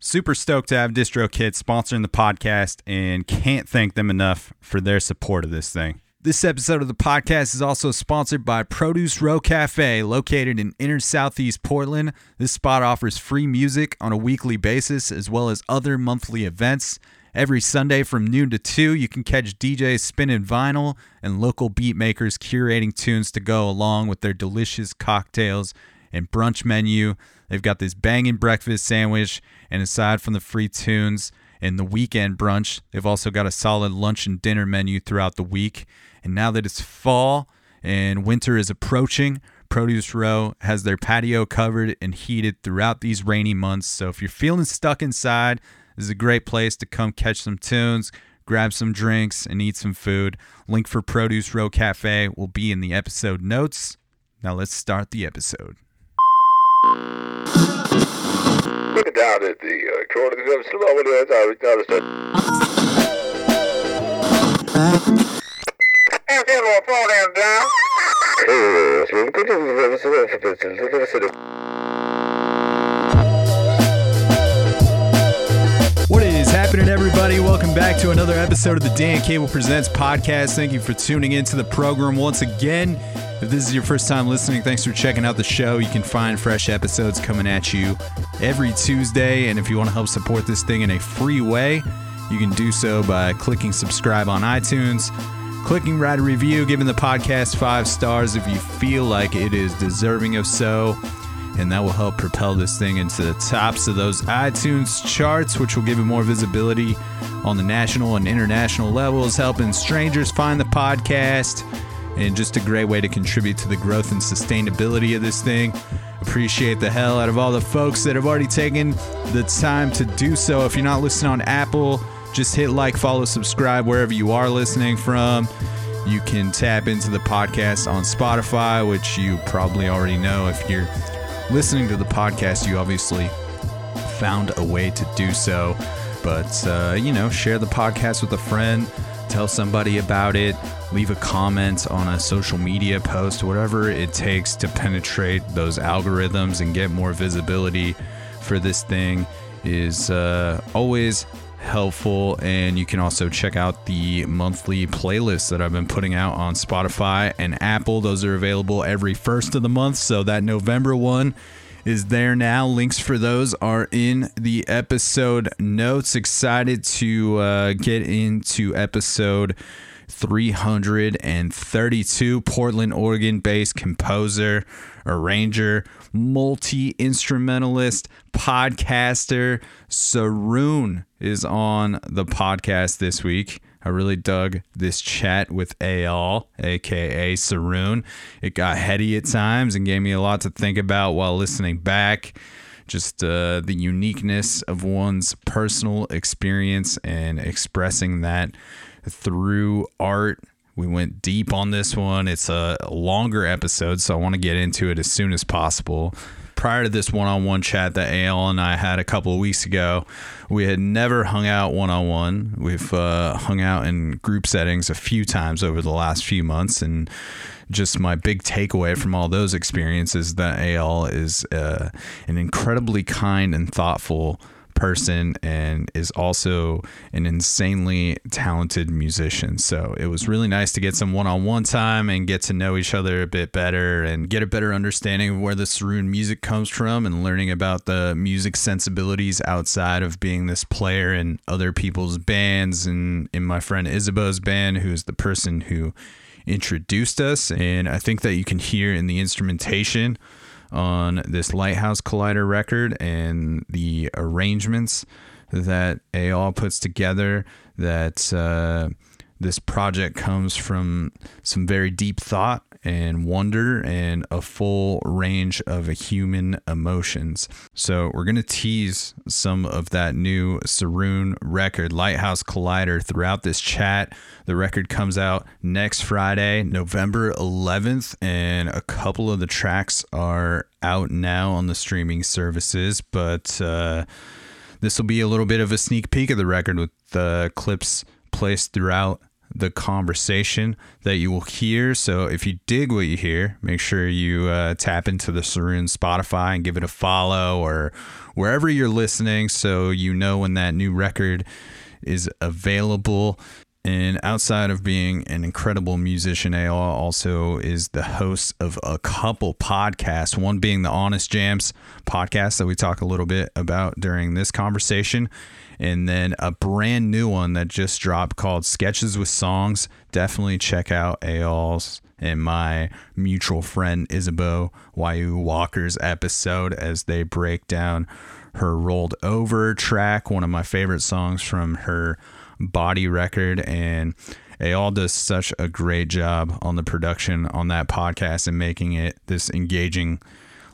Super stoked to have DistroKid sponsoring the podcast and can't thank them enough for their support of this thing. This episode of the podcast is also sponsored by Produce Row Cafe, located in inner southeast Portland. This spot offers free music on a weekly basis as well as other monthly events. Every Sunday from noon to 2, you can catch DJs spinning vinyl and local beat makers curating tunes to go along with their delicious cocktails and brunch menu. They've got this banging breakfast sandwich, and aside from the free tunes and the weekend brunch, they've also got a solid lunch and dinner menu throughout the week. And now that it's fall and winter is approaching, Produce Row has their patio covered and heated throughout these rainy months. So if you're feeling stuck inside, this is a great place to come catch some tunes, grab some drinks, and eat some food. Link for Produce Row Cafe will be in the episode notes. Now let's start the episode. Looking down at the uh, corner of the slow as I was noticed And then we'll fall down What is happening, everybody? Welcome back to another episode of the Dan Cable Presents podcast. Thank you for tuning into the program once again. If this is your first time listening, thanks for checking out the show. You can find fresh episodes coming at you every Tuesday. And if you want to help support this thing in a free way, you can do so by clicking subscribe on iTunes, clicking write a review, giving the podcast five stars if you feel like it is deserving of so. And that will help propel this thing into the tops of those iTunes charts, which will give it more visibility on the national and international levels, helping strangers find the podcast and just a great way to contribute to the growth and sustainability of this thing. Appreciate the hell out of all the folks that have already taken the time to do so. If you're not listening on Apple, just hit like, follow, subscribe wherever you are listening from. You can tap into the podcast on Spotify, which you probably already know. If you're listening to the podcast, you obviously found a way to do so. But, uh, you know, share the podcast with a friend, tell somebody about it leave a comment on a social media post, whatever it takes to penetrate those algorithms and get more visibility for this thing is uh, always helpful. And you can also check out the monthly playlists that I've been putting out on Spotify and Apple. Those are available every first of the month. So that November one is there now. Links for those are in the episode notes. Excited to uh, get into episode 332 Portland, Oregon based composer, arranger, multi instrumentalist, podcaster. Saroon is on the podcast this week. I really dug this chat with Al, aka Saroon. It got heady at times and gave me a lot to think about while listening back. Just uh, the uniqueness of one's personal experience and expressing that through art. We went deep on this one. It's a longer episode, so I want to get into it as soon as possible. Prior to this one-on-one chat that AL and I had a couple of weeks ago, we had never hung out one-on-one. We've uh, hung out in group settings a few times over the last few months, and just my big takeaway from all those experiences that AL is uh, an incredibly kind and thoughtful person and is also an insanely talented musician. So it was really nice to get some one on one time and get to know each other a bit better and get a better understanding of where the Saroon music comes from and learning about the music sensibilities outside of being this player in other people's bands and in my friend Isabeau's band, who's the person who introduced us. And I think that you can hear in the instrumentation on this Lighthouse Collider record and the arrangements that AL puts together that uh, this project comes from some very deep thought and wonder and a full range of human emotions. So, we're going to tease some of that new Saroon record, Lighthouse Collider, throughout this chat. The record comes out next Friday, November 11th, and a couple of the tracks are out now on the streaming services, but uh, this will be a little bit of a sneak peek of the record with the clips placed throughout the conversation that you will hear. So if you dig what you hear, make sure you uh, tap into the Saroon Spotify and give it a follow or wherever you're listening so you know when that new record is available. And outside of being an incredible musician, AL also is the host of a couple podcasts, one being the Honest Jams podcast that we talk a little bit about during this conversation and then a brand new one that just dropped called Sketches with Songs. Definitely check out AL's and my mutual friend Isabeau YU Walker's episode as they break down her Rolled Over track, one of my favorite songs from her body record. And AL does such a great job on the production on that podcast and making it this engaging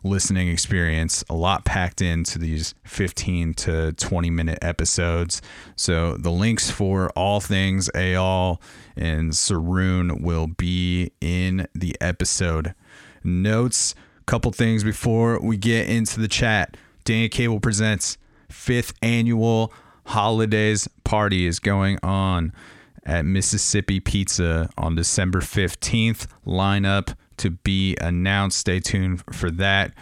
listening experience, a lot packed into these 15 to 20 minute episodes. So the links for all things AL and Saroon will be in the episode notes. Couple things before we get into the chat. Daniel Cable presents fifth annual holidays party is going on at Mississippi Pizza on December 15th. Lineup to be announced. Stay tuned for that.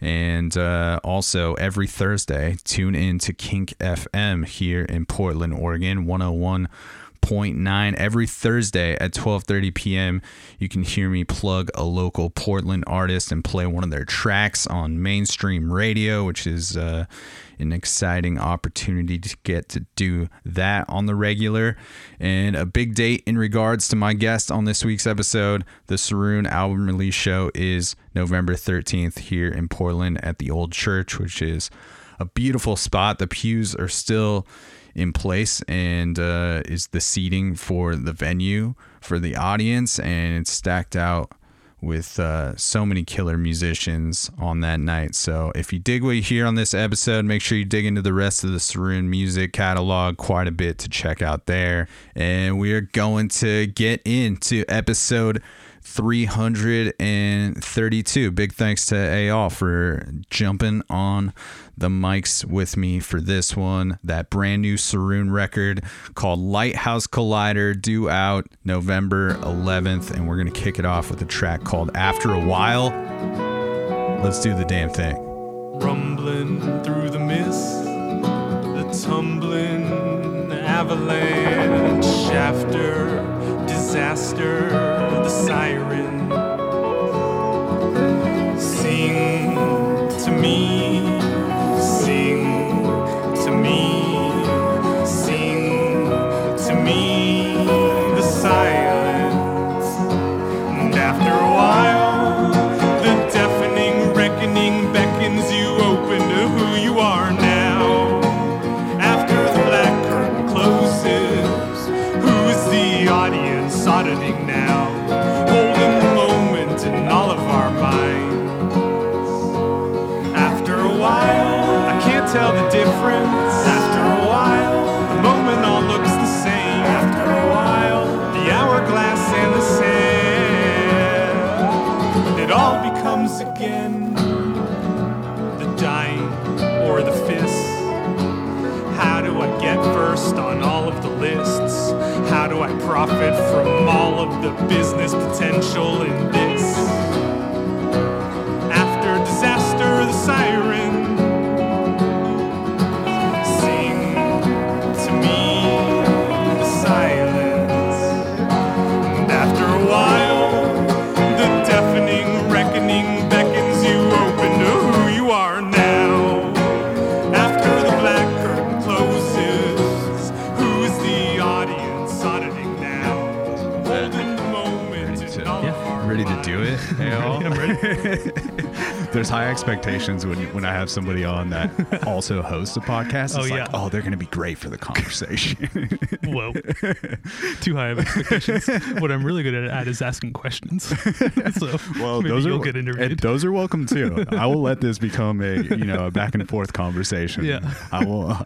And uh, also, every Thursday, tune in to Kink FM here in Portland, Oregon, 101.9. Every Thursday at 12:30 p.m., you can hear me plug a local Portland artist and play one of their tracks on mainstream radio, which is uh, an exciting opportunity to get to do that on the regular. And a big date in regards to my guest on this week's episode, the Saroon album release show is November 13th here in Portland at the Old Church, which is a beautiful spot. The pews are still in place and uh, is the seating for the venue for the audience, and it's stacked out with uh, so many killer musicians on that night. So if you dig what you hear on this episode, make sure you dig into the rest of the Saroon music catalog. Quite a bit to check out there. And we are going to get into episode 332. Big thanks to AL for jumping on the mics with me for this one. That brand new Saroon record called Lighthouse Collider, due out November 11th. And we're going to kick it off with a track called After a While. Let's do the damn thing. Rumbling through the mist, the tumbling avalanche after disaster, the siren. Sing to me, while, the deafening reckoning beckons you open to who you are now. After the black curtain closes, who's the audience auditing now? Holding the moment in all of our minds. After a while, I can't tell the difference. Profit from all of the business potential in this. There's high expectations when when I have somebody on that also hosts a podcast. Oh, It's like, yeah. oh, they're going to be great for the conversation. Whoa. Too high of expectations. what I'm really good at is asking questions. so well, maybe those you'll are get interviewed. and those are welcome too. I will let this become a you know a back and forth conversation. Yeah. I will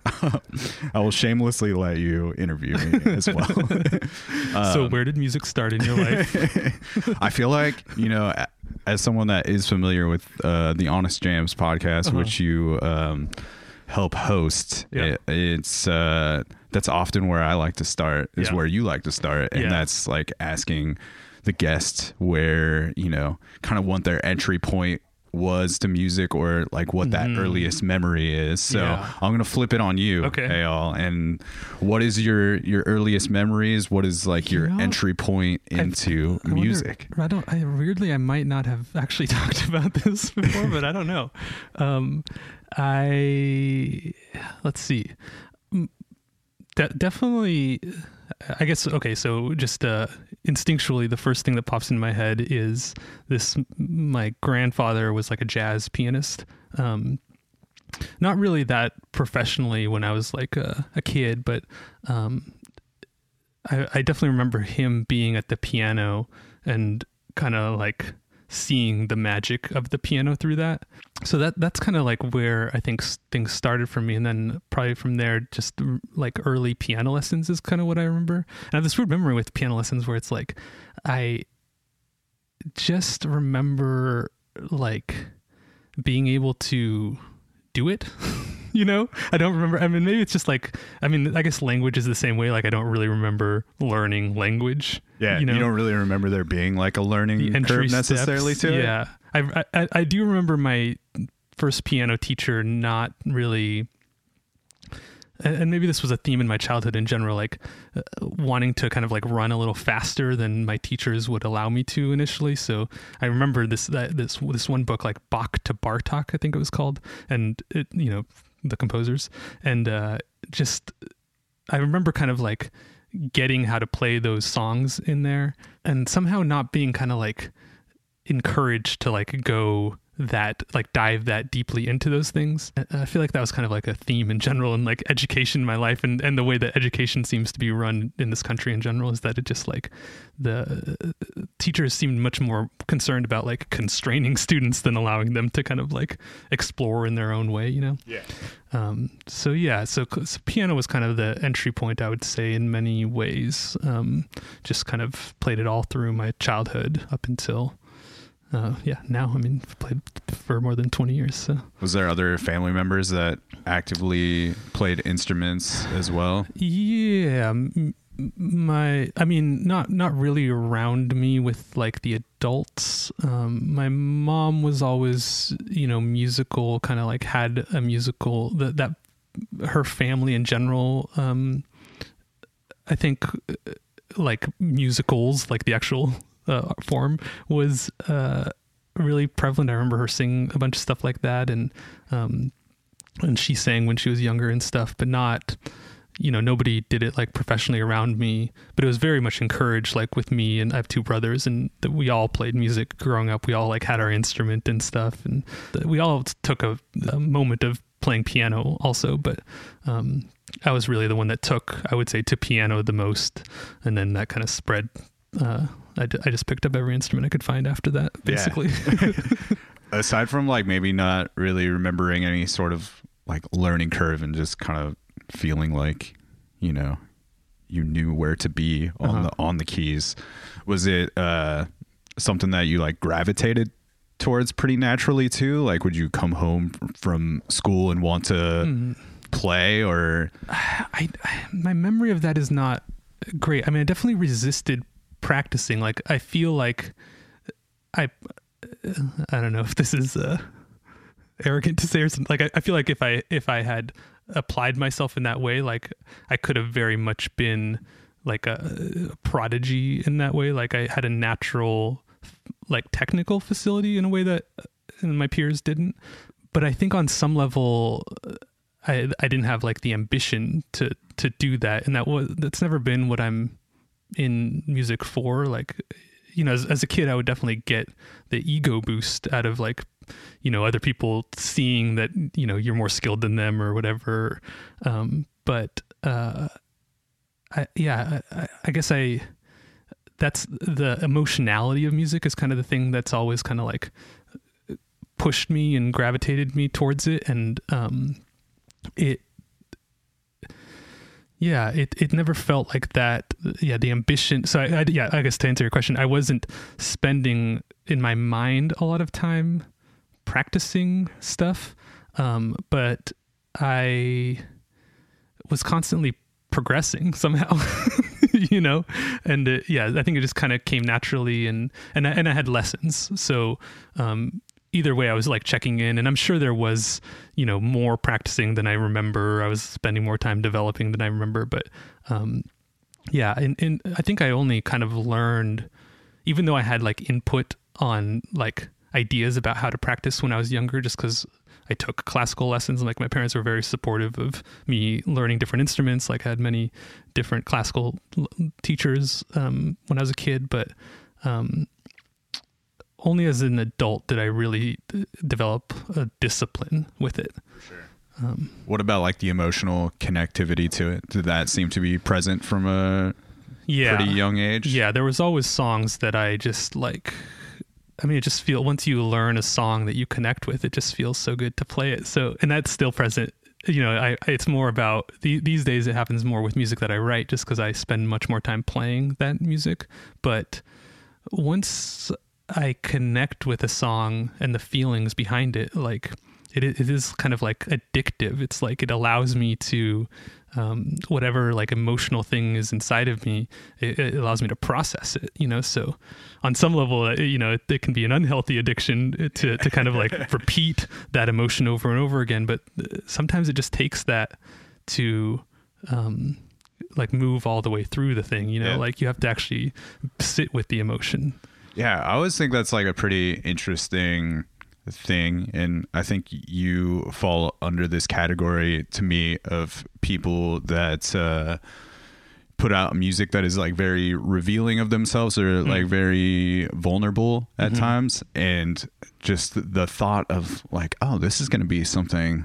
I will shamelessly let you interview me as well. so um, where did music start in your life? I feel like you know, as someone that is familiar with uh, the Honest Jams podcast, Uh-huh. which you um, help host, Yeah. it, it's uh, that's often where I like to start. Is Yeah. where you like to start, and Yeah. that's like asking the guest where you know, kind of want their entry point was to music or like what that earliest memory is so. Yeah. i'm gonna flip it on you Okay. Eyal, and what is your your earliest memories what is like your You know, entry point into I wonder- music I don't. I weirdly, I might not have actually talked about this before, but I don't know. Um, I let's see. Mm, De- definitely, I guess. Okay, so just uh, instinctually, the first thing that pops in my head is this. My grandfather was like a jazz pianist. Um, not really that professionally when I was like a, a kid, but um, I, I definitely remember him being at the piano and kind of like seeing the magic of the piano through that. So that that's kind of like where I think things started for me, and then probably from there, just like early piano lessons is kind of what I remember. And I have this weird memory with piano lessons where it's like I just remember like being able to do it you know i don't remember i mean maybe it's just like i mean i guess language is the same way like i don't really remember learning language Yeah, you you, don't really remember there being like a learning curve necessarily steps. to it. yeah I, I i do remember my first piano teacher not really and and maybe this was a theme in my childhood in general like uh, wanting to kind of like run a little faster than my teachers would allow me to initially so i remember this that, this this one book like bach to bartok i think it was called and it you know the composers. And uh just i remember kind of like getting how to play those songs in there and somehow not being kind of like encouraged to like go that like dive that deeply into those things I- feel like that was kind of like a theme in general and like education in my life and and the way that education seems to be run in this country in general is that it just like the uh, teachers seemed much more concerned about like constraining students than allowing them to kind of like explore in their own way you know Yeah. um, so yeah, so, so piano was kind of the entry point, I would say, in many ways. Um, just kind of played it all through my childhood up until, uh, yeah, now. I mean, I've played for more than twenty years. So Was there other family members that actively played instruments as well? yeah, my, I mean, not not really around me with like the adults. Um, my mom was always, you know, musical, kind of like had a musical that that her family in general um i think uh, like musicals like the actual uh, form was uh really prevalent. I remember her singing a bunch of stuff like that and um and she sang when she was younger and stuff but not you know nobody did it like professionally around me but it was very much encouraged like with me and i have two brothers and we all played music growing up. We all like had our instrument and stuff and we all took a, a moment of playing piano also but um i was really the one that took i would say to piano the most and then that kind of spread uh I, d- I just picked up every instrument i could find after that Yeah. basically Aside from like maybe not really remembering any sort of like learning curve and just kind of feeling like, you know, you knew where to be on Uh-huh. the on the keys, was it uh something that you like gravitated towards pretty naturally too? Like would you come home from school and want to Mm-hmm. play or I, I my memory of that is not great. I mean, I definitely resisted practicing. Like, I feel like I, I don't know if this is uh, arrogant to say or something. Like, I, I feel like if I if I had applied myself in that way, like I could have very much been like a, a prodigy in that way. Like I had a natural, like technical facility in a way that uh, my peers didn't. But I think on some level, I I didn't have like the ambition to to do that, and that was that's never been what I'm in music for. Like, you know, as, as a kid, I would definitely get the ego boost out of like, you know, other people seeing that you know you're more skilled than them or whatever. Um, but uh, I, yeah, I, I guess I that's the emotionality of music is kind of the thing that's always kind of like pushed me and gravitated me towards it and um it yeah it it never felt like that. Yeah the ambition so I, I yeah i guess to answer your question i wasn't spending in my mind a lot of time practicing stuff um but i was constantly progressing somehow you know? And uh, yeah i think it just kind of came naturally and and I, and I had lessons. So um either way i was like checking in and i'm sure there was you know more practicing than i remember i was spending more time developing than i remember but um yeah and, and i think i only kind of learned even though i had like input on like ideas about how to practice when i was younger just because I took classical lessons. and Like my parents were very supportive of me learning different instruments. Like I had many different classical teachers um, when I was a kid, but um, only as an adult did I really uh, develop a discipline with it. Sure. Um, what about like the emotional connectivity to it? Did that seem to be present from a yeah, pretty young age? Yeah, there was always songs that I just like. I mean, it just feel once you learn a song that you connect with, it just feels so good to play it. So, and that's still present. You know, I it's more about the, these days. It happens more with music that I write, just because I spend much more time playing that music. But once I connect with a song and the feelings behind it, like it, it is kind of like addictive. It's like it allows me to um, whatever like emotional thing is inside of me. It, it, allows me to process it. You know, so on some level, uh, you know, it, it can be an unhealthy addiction to to kind of like repeat that emotion over and over again. But uh, sometimes it just takes that to um, like move all the way through the thing. You know, yeah. like you have to actually sit with the emotion. Yeah, I always think that's like a pretty interesting thing and I think you fall under this category to me of people that uh, put out music that is like very revealing of themselves or mm like very vulnerable at mm-hmm. times and just the thought of like oh this is going to be something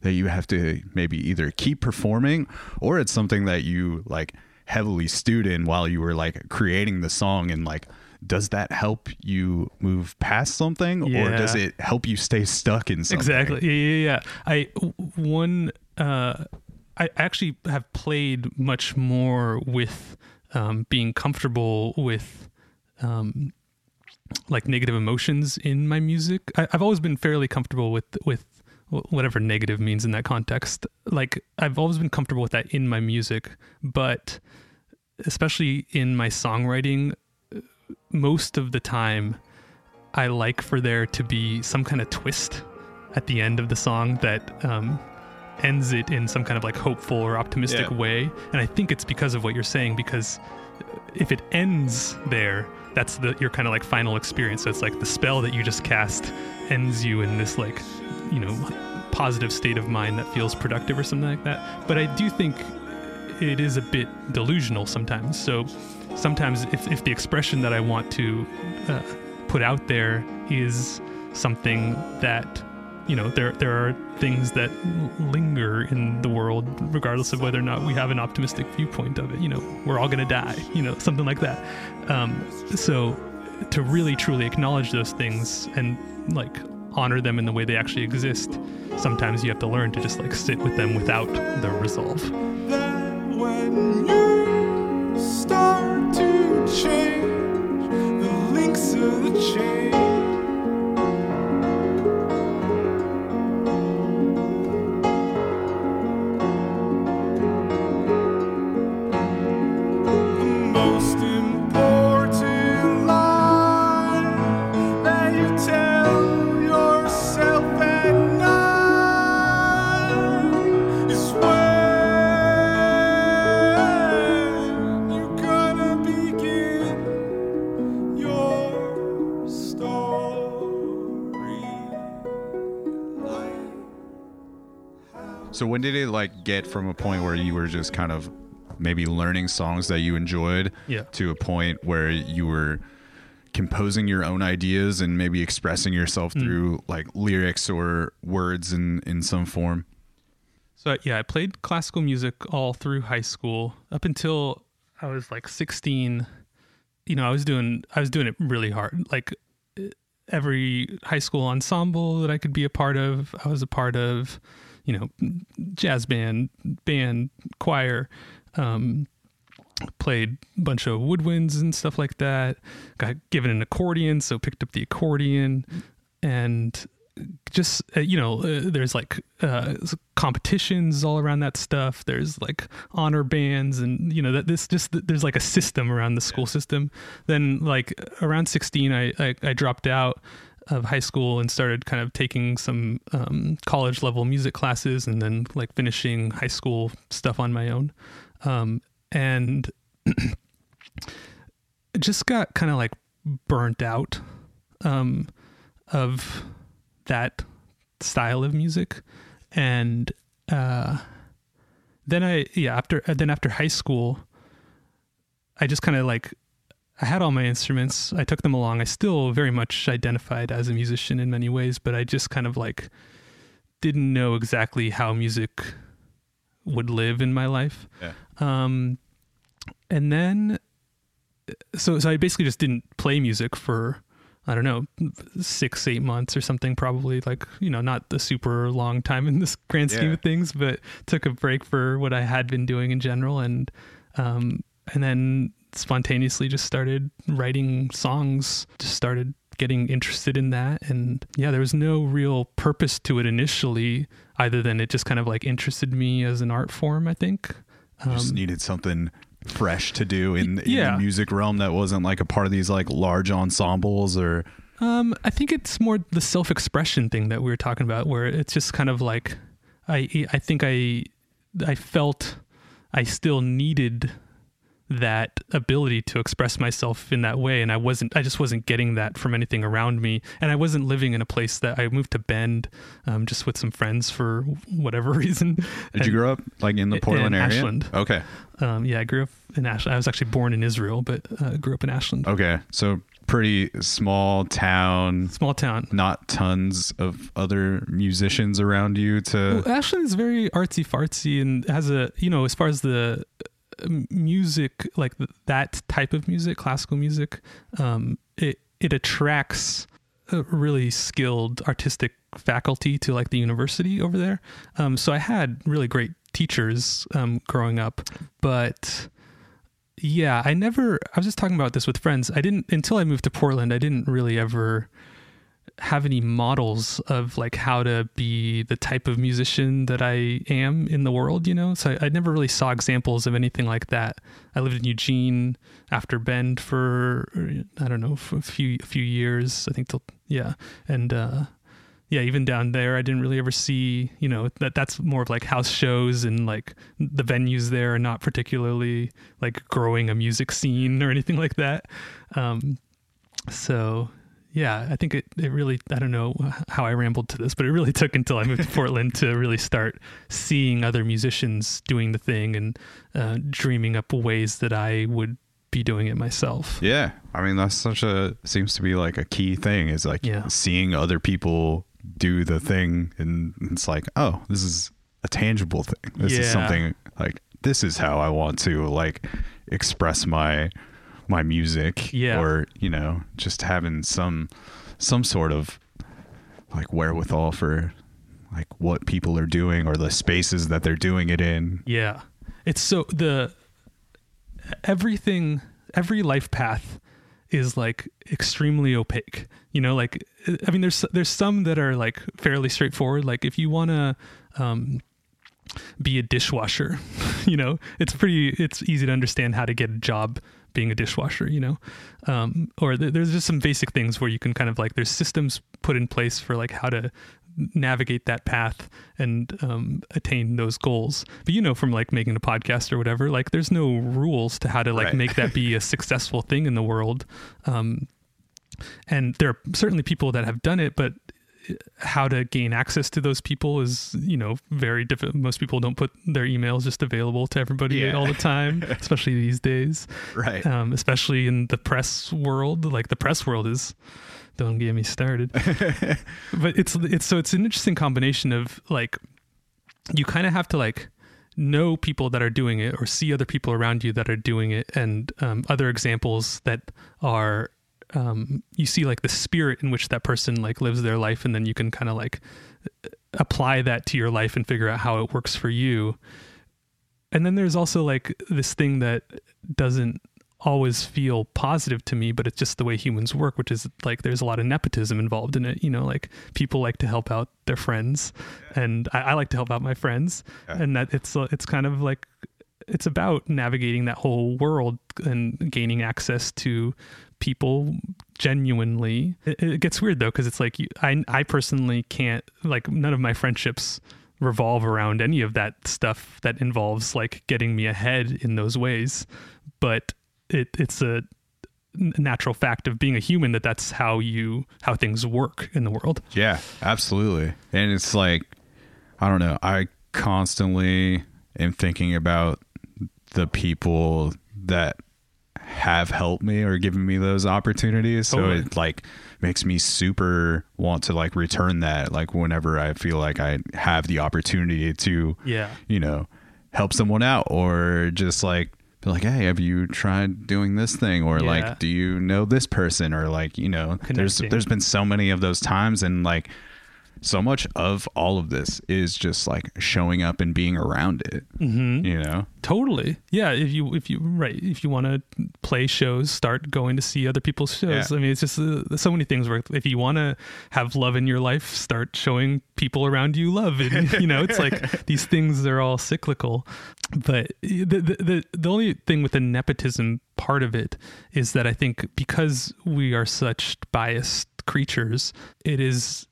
that you have to maybe either keep performing or it's something that you like heavily stewed in while you were like creating the song and like does that help you move past something yeah. or does it help you stay stuck in something? Exactly. Yeah, yeah, yeah. I one uh I actually have played much more with um being comfortable with um like negative emotions in my music. I, I've always been fairly comfortable with with whatever negative means in that context. Like I've always been comfortable with that in my music, but especially in my songwriting, most of the time, I like for there to be some kind of twist at the end of the song that um, ends it in some kind of like hopeful or optimistic yeah. way. And I think it's because of what you're saying, because if it ends there, that's the your kind of like final experience. So it's like the spell that you just cast ends you in this like, you know, positive state of mind that feels productive or something like that. But I do think it is a bit delusional sometimes. So sometimes if, if the expression that I want to uh, put out there is something that you know there there are things that linger in the world regardless of whether or not we have an optimistic viewpoint of it. You know we're all going to die you know something like that. Um, so to really truly acknowledge those things and like honor them in the way they actually exist sometimes you have to learn to just like sit with them without the resolve change the links of the chain. So when did it like get from a point where you were just kind of maybe learning songs that you enjoyed Yeah. to a point where you were composing your own ideas and maybe expressing yourself Mm. through like lyrics or words in in some form? So yeah, I played classical music all through high school up until I was like 16. You know, I was doing I was doing it really hard. Like every high school ensemble that I could be a part of, I was a part of. You know, jazz band, band, choir. Um, played a bunch of woodwinds and stuff like that. Got given an accordion, so picked up the accordion and just uh, you know uh, there's like uh, competitions all around that stuff there's like honor bands and you know that this just there's like a system around the school system then like around 16 I, I i dropped out of high school and started kind of taking some um, college level music classes and then like finishing high school stuff on my own. Um, and just got kind of like burnt out um, of that style of music. And uh, then i yeah after then after high school i just kind of like i had all my instruments i took them along i still very much identified as a musician in many ways but i just kind of like didn't know exactly how music would live in my life Yeah. um and then so so i basically just didn't play music for I don't know, six, eight months or something, probably like, you know, not the super long time in this grand scheme Yeah. of things, but took a break for what I had been doing in general. And, um, and then spontaneously just started writing songs, just started getting interested in that. And yeah, there was no real purpose to it initially, other than it just kind of like interested me as an art form, I think. You just Um, needed something fresh to do in, in yeah. the music realm that wasn't like a part of these like large ensembles or Um, I think it's more the self-expression thing that we were talking about, where it's just kind of like, I, I think I, I felt I still needed that ability to express myself in that way, and I wasn't, I just wasn't getting that from anything around me, and I wasn't living in a place that I moved to Bend, um, just with some friends for whatever reason. did you grow up like in the in Portland area? Ashland. Okay. Um, yeah, I grew up in Ashland. I was actually born in Israel, but uh, grew up in Ashland, Okay. So pretty small town, small town. not tons of other musicians around you to Well, Ashland is very artsy fartsy and has a you know as far as the music like that type of music, classical music, um, it it attracts a really skilled artistic faculty to like the university over there. Um, so I had really great teachers um, growing up, but yeah, I never. I was just talking about this with friends. I didn't until I moved to Portland. I didn't really ever have any models of like how to be the type of musician that I am in the world, you know? So I, I never really saw examples of anything like that. I lived in Eugene after Bend for I don't know, for a few a few years, I think till yeah. And uh yeah, even down there I didn't really ever see, you know, that that's more of like house shows and like the venues there are not particularly like growing a music scene or anything like that. Um so yeah, I think it, it really, I don't know how I rambled to this, but it really took until I moved to Portland to really start seeing other musicians doing the thing and uh, dreaming up ways that I would be doing it myself. Yeah. I mean, that's such a seems to be like a key thing is like Yeah. seeing other people do the thing and it's like, oh, this is a tangible thing. This is something like this is how I want to like express my my music Yeah. or, you know, just having some some sort of like wherewithal for like what people are doing or the spaces that they're doing it in. Yeah. It's so, the, everything, every life path is like extremely opaque. You know, like, I mean, there's, there's some that are like fairly straightforward. Like if you want to, um, be a dishwasher you know it's pretty it's easy to understand how to get a job being a dishwasher you know? Um, or th- there's just some basic things where you can kind of like there's systems put in place for like how to navigate that path and um, attain those goals. But you know from like making a podcast or whatever like there's no rules to how to like Right. make that be a successful thing in the world. Um, and there are certainly people that have done it but how to gain access to those people is you know very difficult most people don't put their emails just available to everybody Yeah. all the time especially these days Right. um, especially in the press world like the press world is don't get me started but it's it's so it's an interesting combination of like you kind of have to like know people that are doing it or see other people around you that are doing it and um, other examples that are um, you see like the spirit in which that person like lives their life and then you can kind of like apply that to your life and figure out how it works for you and then there's also like this thing that doesn't always feel positive to me but it's just the way humans work which is like there's a lot of nepotism involved in it you know like people like to help out their friends and I, I like to help out my friends Yeah. and that it's uh, it's kind of like it's about navigating that whole world and gaining access to people genuinely it, it gets weird though because it's like you, I, I personally can't like none of my friendships revolve around any of that stuff that involves like getting me ahead in those ways but it it's a natural fact of being a human that that's how you how things work in the world Yeah, absolutely. And it's like, I don't know. I constantly am thinking about the people that have helped me or given me those opportunities. So it like makes me super want to like return that. Like whenever I feel like I have the opportunity to, yeah you know, help someone out or just like be like, hey, have you tried doing this thing? Or Yeah. like, do you know this person? Or like, you know, there's there's been so many of those times and like so much of all of this is just like showing up and being around it. mm-hmm. You know? Totally. Yeah. If you, if you, right. If you want to play shows, start going to see other people's shows. Yeah. I mean, it's just uh, so many things where if you want to have love in your life, start showing people around you love. And, you know, it's like these things are all cyclical. But the, the, the, the only thing with the nepotism part of it is that I think because we are such biased creatures, it is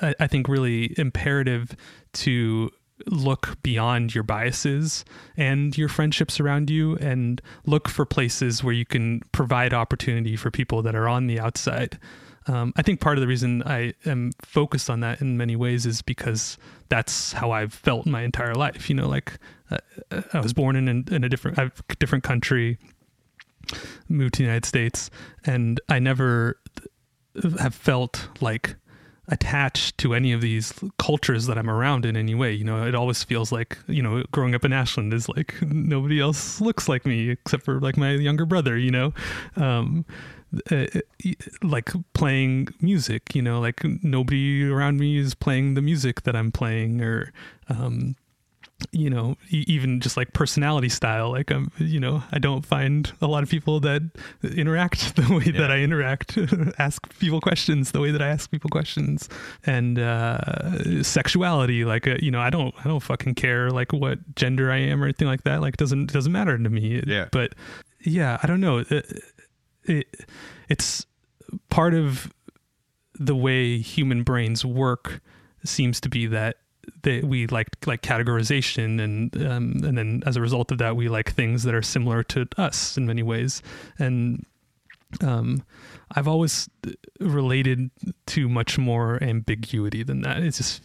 I, I think really imperative to look beyond your biases and your friendships around you and look for places where you can provide opportunity for people that are on the outside. Um, I think part of the reason I am focused on that in many ways is because that's how I've felt my entire life. You know, like uh, I was born in, in a different, a different country, moved to the United States, and I never have felt like attached to any of these cultures that I'm around in any way. You know, it always feels like, you know, growing up in Ashland is like nobody else looks like me except for like my younger brother, you know. Um uh, like playing music, you know, like nobody around me is playing the music that I'm playing or um you know, even just like personality style. Like I'm, you know, I don't find a lot of people that interact the way that I interact, ask people questions the way that I ask people questions, and uh, sexuality. Like, uh, you know, I don't, I don't fucking care like what gender I am or anything like that. Like, it doesn't doesn't matter to me. It- Yeah. But yeah, I don't know. It, it, it's part of the way human brains work seems to be that they, we like like categorization and um, and then as a result of that we like things that are similar to us in many ways and um, I've always related to much more ambiguity than that. It's just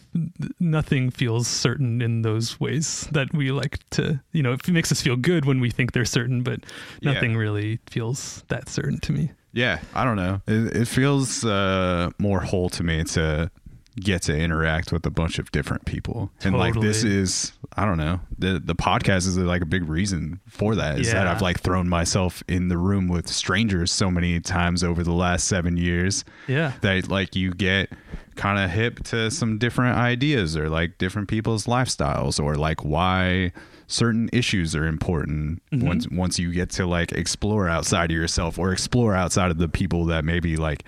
nothing feels certain in those ways that we like to, you know, it makes us feel good when we think they're certain, but Yeah. nothing really feels that certain to me. Yeah, I don't know. It, it feels uh, more whole to me to get to interact with a bunch of different people, and like this is, I don't know. the The podcast is like a big reason for that. Is that I've like thrown myself in the room with strangers so many times over the last seven years Yeah. that like you get kind of hip to some different ideas or like different people's lifestyles or like why certain issues are important mm-hmm. once once you get to like explore outside of yourself or explore outside of the people that maybe like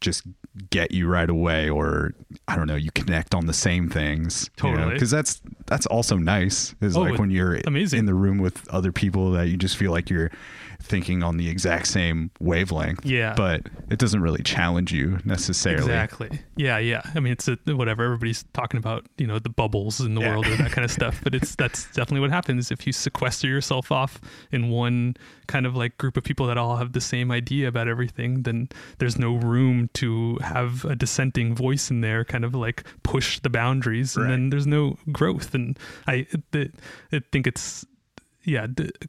just get you right away or I don't know you connect on the same things Totally. because that's that's also nice is Oh, like when you're amazing. in the room with other people that you just feel like you're thinking on the exact same wavelength Yeah. but it doesn't really challenge you necessarily Exactly. Yeah, yeah. I mean, it's a, whatever everybody's talking about, you know, the bubbles in the Yeah. world or that kind of stuff. But it's that's definitely what happens if you sequester yourself off in one kind of like group of people that all have the same idea about everything. Then there's no room to have a dissenting voice in there, kind of like push the boundaries, and then there's no growth. And I, I think it's yeah,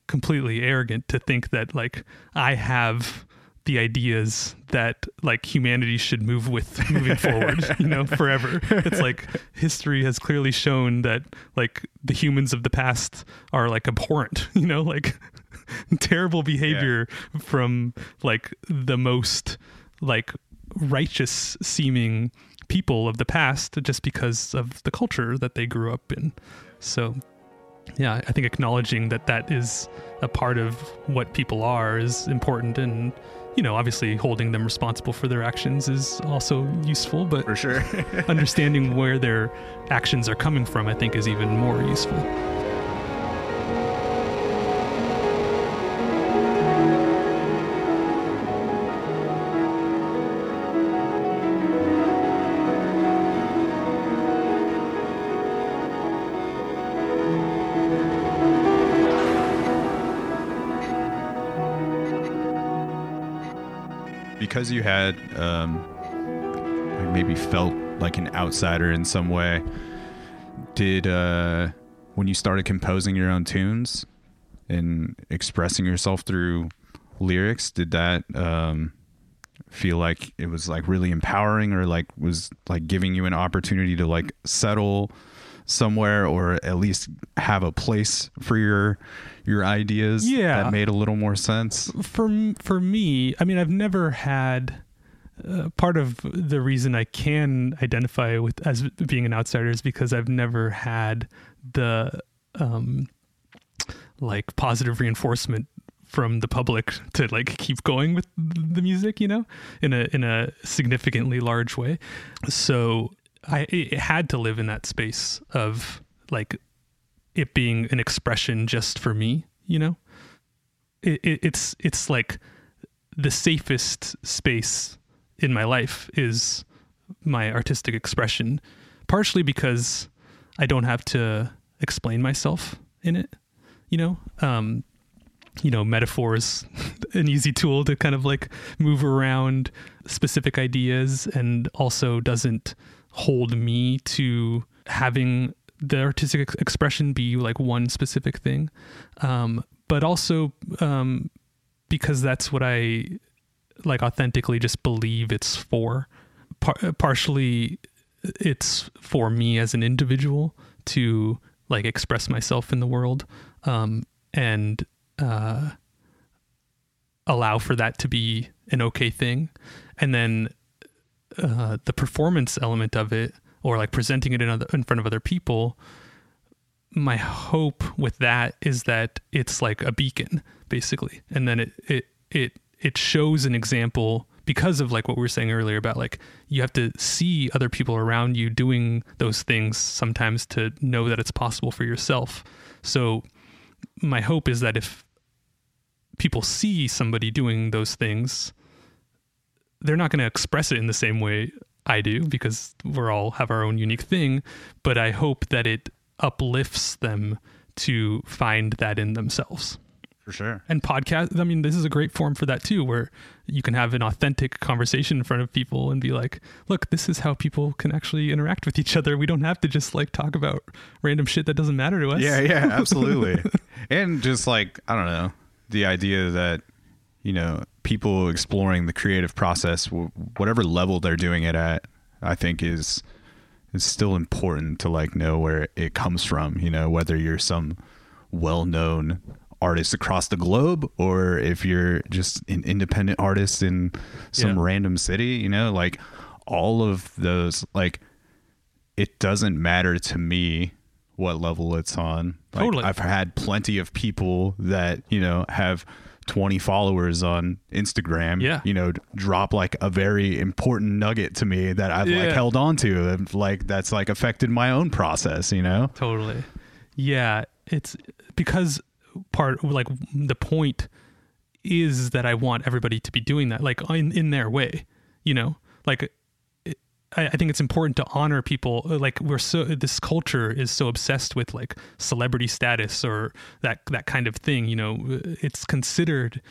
completely arrogant to think that like I have the ideas that like humanity should move with moving forward you know forever. It's like history has clearly shown that like the humans of the past are like abhorrent you know like terrible behavior yeah. from like the most like righteous seeming people of the past just because of the culture that they grew up in. So yeah i think acknowledging that that is a part of what people are is important and you know, obviously holding them responsible for their actions is also useful, but for sure, understanding where their actions are coming from, I think, is even more useful. Because you had um, maybe felt like an outsider in some way. Did uh, when you started composing your own tunes and expressing yourself through lyrics, did that um, feel like it was like really empowering, or like was like giving you an opportunity to like settle? Somewhere or at least have a place for your your ideas yeah. that made a little more sense for for me i mean i've never had uh, part of the reason i can identify with as being an outsider is because i've never had the um like positive reinforcement from the public to like keep going with the music you know in a in a significantly large way so I it had to live in that space of like it being an expression just for me, you know. It, it, it's it's like the safest space in my life is my artistic expression, partially because I don't have to explain myself in it, you know. Um, you know, metaphor is an easy tool to kind of like move around specific ideas and also doesn't hold me to having the artistic ex- expression be like one specific thing. Um, but also um, because that's what i like authentically just believe it's for. Par- partially it's for me as an individual to like express myself in the world um, and uh, allow for that to be an okay thing. And then uh, the performance element of it or like presenting it in, other, in front of other people my hope with that is that it's like a beacon basically. And then it it it it shows an example because of like what we were saying earlier about like you have to see other people around you doing those things sometimes to know that it's possible for yourself. So my hope is that if people see somebody doing those things they're not going to express it in the same way I do because we're all have our own unique thing, but I hope that it uplifts them to find that in themselves. For sure. And podcast, I mean, this is a great form for that too, where you can have an authentic conversation in front of people and be like, look, this is how people can actually interact with each other. We don't have to just like talk about random shit that doesn't matter to us. Yeah, yeah, absolutely. and just like, I don't know, the idea that, you know, people exploring the creative process, whatever level they're doing it at, I think is is still important to like know where it comes from. You know, whether you're some well-known artist across the globe or if you're just an independent artist in some yeah. random city. You know, like all of those, like it doesn't matter to me what level it's on. Like, totally. I've had plenty of people that you know have 20 followers on Instagram, yeah. you know, drop like a very important nugget to me that I've yeah. like held on to and like that's like affected my own process, you know? Totally. Yeah. It's because part like the point is that I want everybody to be doing that, like in, in their way, you know, like I, I think it's important to honor people. Uh, like we're so this culture is so obsessed with like celebrity status or that that kind of thing. You know, it's considered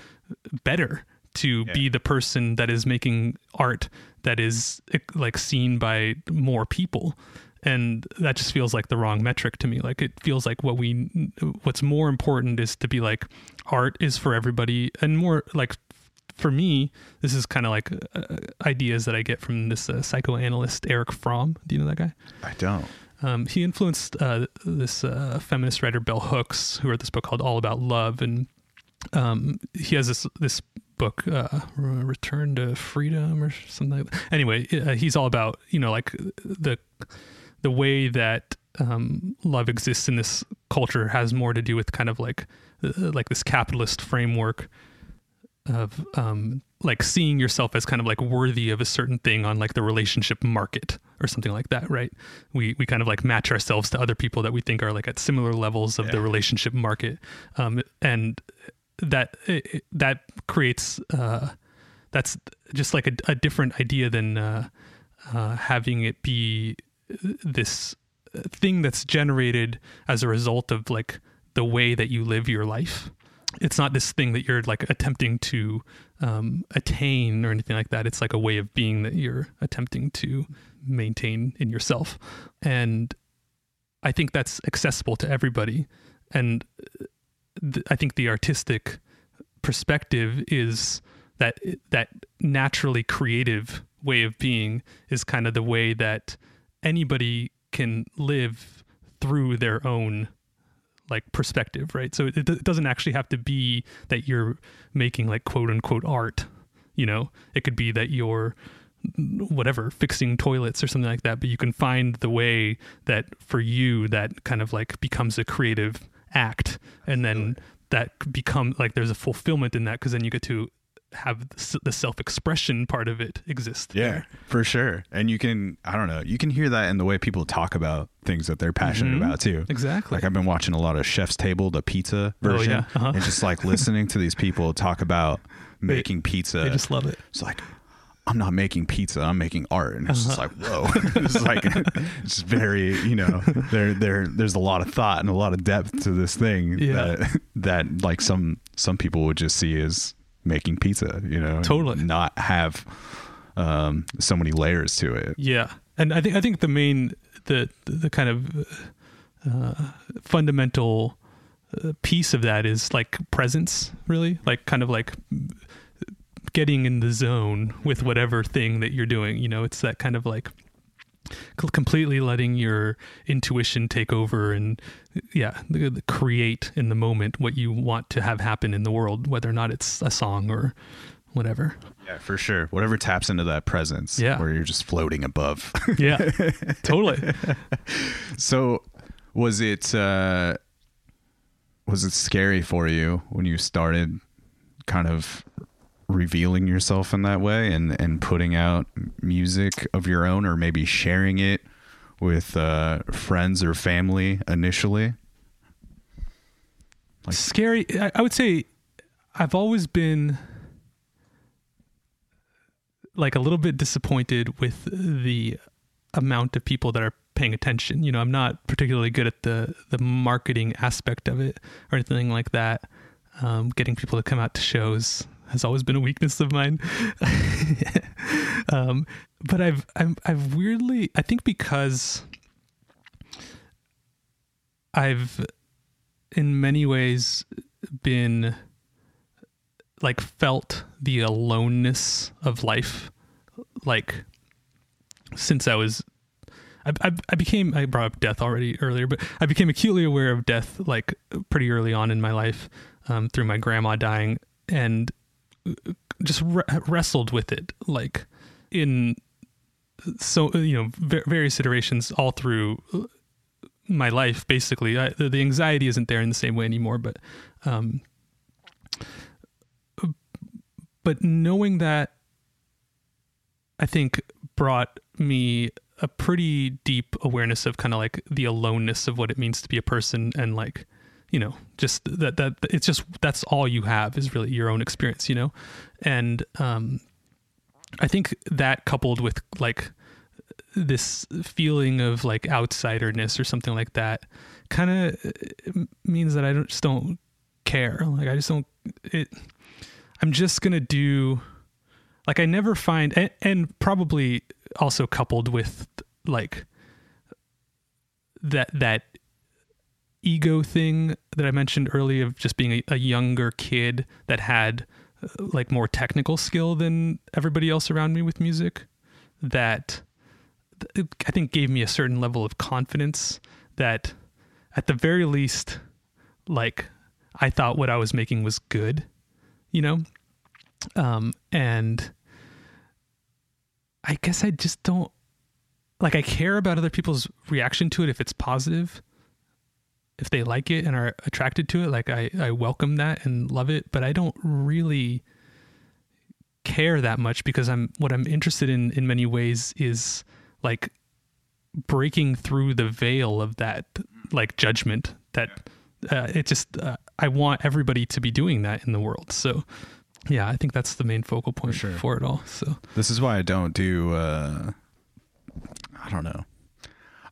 better to be the person that is making art that is like seen by more people and that just feels like the wrong metric to me like it feels like what we what's more important is to be like art is for everybody and more like for me this is kind of like uh, ideas that i get from this uh, psychoanalyst Erich Fromm do you know that guy I don't. um, he influenced uh, this uh, feminist writer Bell Hooks, who wrote this book called All About Love, and um, he has this this book, uh, Return to Freedom, or something. like that. Anyway, uh, he's all about you know like the the way that um, love exists in this culture has more to do with kind of like uh, like this capitalist framework of um like seeing yourself as kind of like worthy of a certain thing on like the relationship market or something like that right? We we kind of like match ourselves to other people that we think are like at similar levels of the relationship market. Um and that it, that creates uh that's just like a, a different idea than uh, uh having it be this thing that's generated as a result of like the way that you live your life it's not this thing that you're like attempting to um, attain or anything like that. It's like a way of being that you're attempting to maintain in yourself. And I think that's accessible to everybody. And th- I think the artistic perspective is that that naturally creative way of being is kind of the way that anybody can live through their own like perspective, right? So it, it doesn't actually have to be that you're making like quote unquote art, you know. It could be that you're whatever fixing toilets or something like that, but you can find the way that for you that kind of like becomes a creative act and then that become like there's a fulfillment in that because then you get to have the self-expression part of it exist Yeah, there. for sure. And you can, I don't know, you can hear that in the way people talk about things that they're passionate Mhm. about too. Exactly. Like I've been watching a lot of Chef's Table, the pizza Oh, version, yeah. Uh-huh. and just like listening to these people talk about making pizza. they just love it it's like I'm not making pizza, I'm making art. And it's just Uh-huh. like, whoa. it's like it's very, you know, there there there's a lot of thought and a lot of depth to this thing Yeah. that that like some some people would just see as making pizza, you know. Totally. Not have um so many layers to it. Yeah, and I think I think the main the the kind of uh, fundamental uh, piece of that is like presence, really, like kind of like getting in the zone with whatever thing that you're doing. You know, it's that kind of like completely letting your intuition take over and yeah create in the moment what you want to have happen in the world whether or not it's a song or whatever Yeah, for sure. Whatever taps into that presence Yeah. where you're just floating above. yeah totally So, was it uh, was it scary for you when you started kind of revealing yourself in that way and and putting out music of your own, or maybe sharing it with uh, friends or family initially? Like- scary. I, I would say i've always been like a little bit disappointed with the amount of people that are paying attention. You know i'm not particularly good at the the marketing aspect of it or anything like that um, getting people to come out to shows has always been a weakness of mine. Um, but i've I'm, i've weirdly i think because i've in many ways been like felt the aloneness of life like since i was I, I, became i brought up death already earlier but i became acutely aware of death like pretty early on in my life um, through my grandma dying. And just re- wrestled with it like in so you know va- various iterations all through my life basically. I, the, the anxiety isn't there in the same way anymore but um but knowing that i think brought me a pretty deep awareness of kind of like the aloneness of what it means to be a person and like you know just that that it's just that's all you have is really your own experience you know and um i think that coupled with like this feeling of like outsiderness or something like that kind of means that I don't, just don't care. Like I just don't it I'm just gonna do like I never find and, and probably also coupled with like that that ego thing that I mentioned earlier of just being a, a younger kid that had uh, like more technical skill than everybody else around me with music that th- I think gave me a certain level of confidence that at the very least like I thought what I was making was good, you know? Um and I guess I just don't like I care about other people's reaction to it if it's positive. If they like it and are attracted to it, like I, I welcome that and love it, but I don't really care that much because I'm what I'm interested in in many ways is like breaking through the veil of that like judgment that uh, it just uh, I want everybody to be doing that in the world. So yeah, I think that's the main focal point for, sure. it all. So This is why I don't do. Uh, I don't know.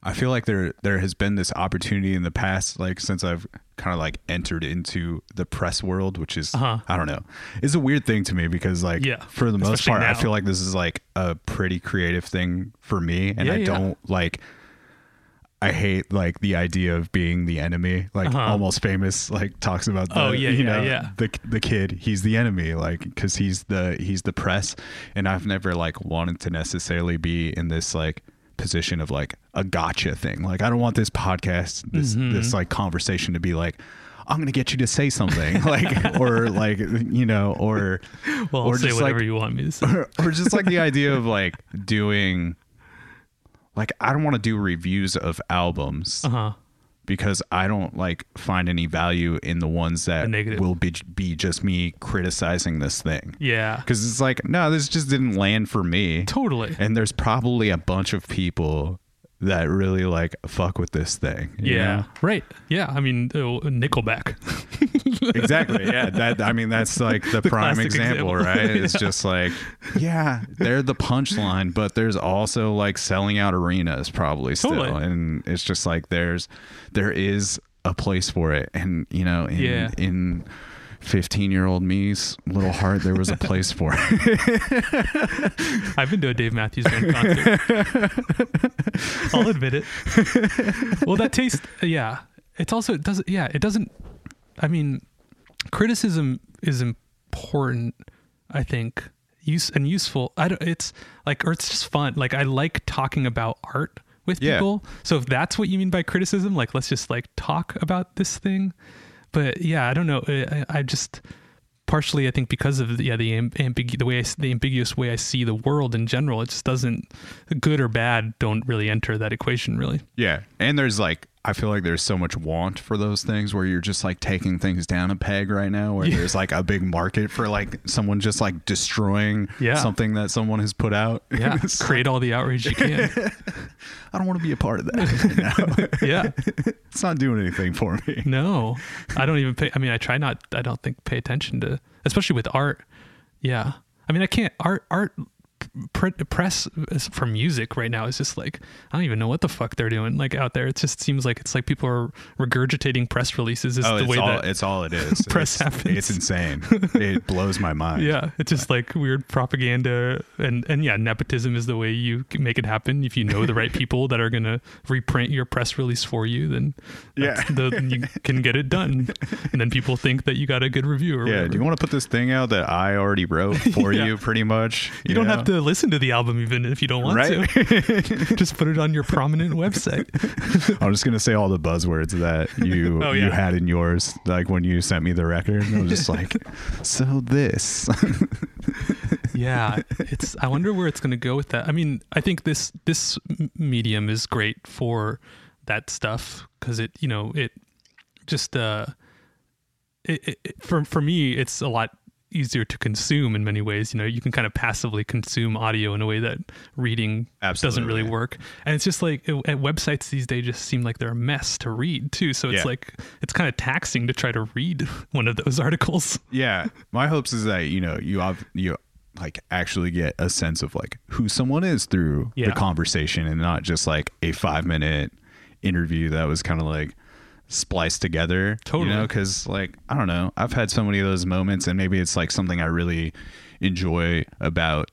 I feel like there there has been this opportunity in the past, like since I've kind of like entered into the press world, which is Uh-huh. I don't know. It's a weird thing to me because like Yeah, for the most especially part, I feel like this is like a pretty creative thing for me, and Yeah, I yeah. don't like. I hate like the idea of being the enemy. Like Uh-huh. almost famous, like talks about the Oh, yeah, you yeah, know yeah. the the kid. He's the enemy, like because he's the he's the press, and I've never like wanted to necessarily be in this like position of like a gotcha thing. Like I don't want this podcast, this Mm-hmm. this like conversation to be like. I'm gonna get you to say something, like, or like, you know, or, well, or say just whatever like, you want me to say. or, or just like the idea of like doing, like, I don't want to do reviews of albums Uh huh. Because I don't like find any value in the ones that will be be just me criticizing this thing. Yeah. Because it's like, no, this just didn't land for me. Totally. And there's probably a bunch of people that really like fuck with this thing. yeah. know? Right. Yeah. I mean, uh, Nickelback. exactly. Yeah. That I mean, that's like the, prime example, example. right? It's just like, yeah, they're the punchline, but there's also like selling out arenas probably still, Totally. and it's just like there's there is a place for it, and you know, in, Yeah. in 15 year old me's little heart there was a place for it I've been to a Dave Matthews Band concert. I'll admit it. Well, that taste, yeah. It's also it doesn't. Yeah, it doesn't. I mean, criticism is important. I think use and useful. I don't. It's like or it's just fun. Like I like talking about art with Yeah. people. So if that's what you mean by criticism, like let's just like talk about this thing. But yeah, I don't know. I, I just partially I think because of the, yeah the the way I, the ambiguous way I see the world in general, it just doesn't good or bad don't really enter that equation really. yeah and there's like i feel like there's so much want for those things where you're just like taking things down a peg right now where Yeah. there's like a big market for like someone just like destroying Yeah. something that someone has put out Yeah, create all the outrage you can. I don't want to be a part of that. No, yeah, it's not doing anything for me. no, I don't even pay. I mean, I try not. I don't think pay attention to, especially with art. Yeah, I mean, I can't art art. Pre- press for music right now is just like I don't even know what the fuck they're doing like out there. It just seems like it's like people are regurgitating press releases. Is Oh, the it's way all that it's all it is. press it's, happens. It's insane. it blows my mind. Yeah, it's just like weird propaganda, and and yeah, nepotism is the way you can make it happen. If you know the right people that are gonna reprint your press release for you, then Yeah. the, you can get it done, and then people think that you got a good review. Or Yeah. whatever. Do you want to put this thing out that I already wrote for Yeah. you, pretty much? You don't have to listen to the album even if you don't want Right. to. just put it on your prominent website. I'm just gonna say all the buzzwords that you Oh, you had in yours, like when you sent me the record. I was just like, so this. yeah it's i wonder where it's going to go with that i mean i think this this medium is great for that stuff because it you know it just uh it, it- for for me it's a lot easier to consume in many ways you know you can kind of passively consume audio in a way that reading doesn't really Absolutely. work and it's just like it- at websites these days just seem like they're a mess to read too so it's Yeah. like it's kind of taxing to try to read one of those articles yeah my hopes is that you know you have you like actually get a sense of like who someone is through Yeah. the conversation and not just like a five minute interview that was kind of like spliced together. Totally. You know, because like I don't know, I've had so many of those moments, and maybe it's like something I really enjoy about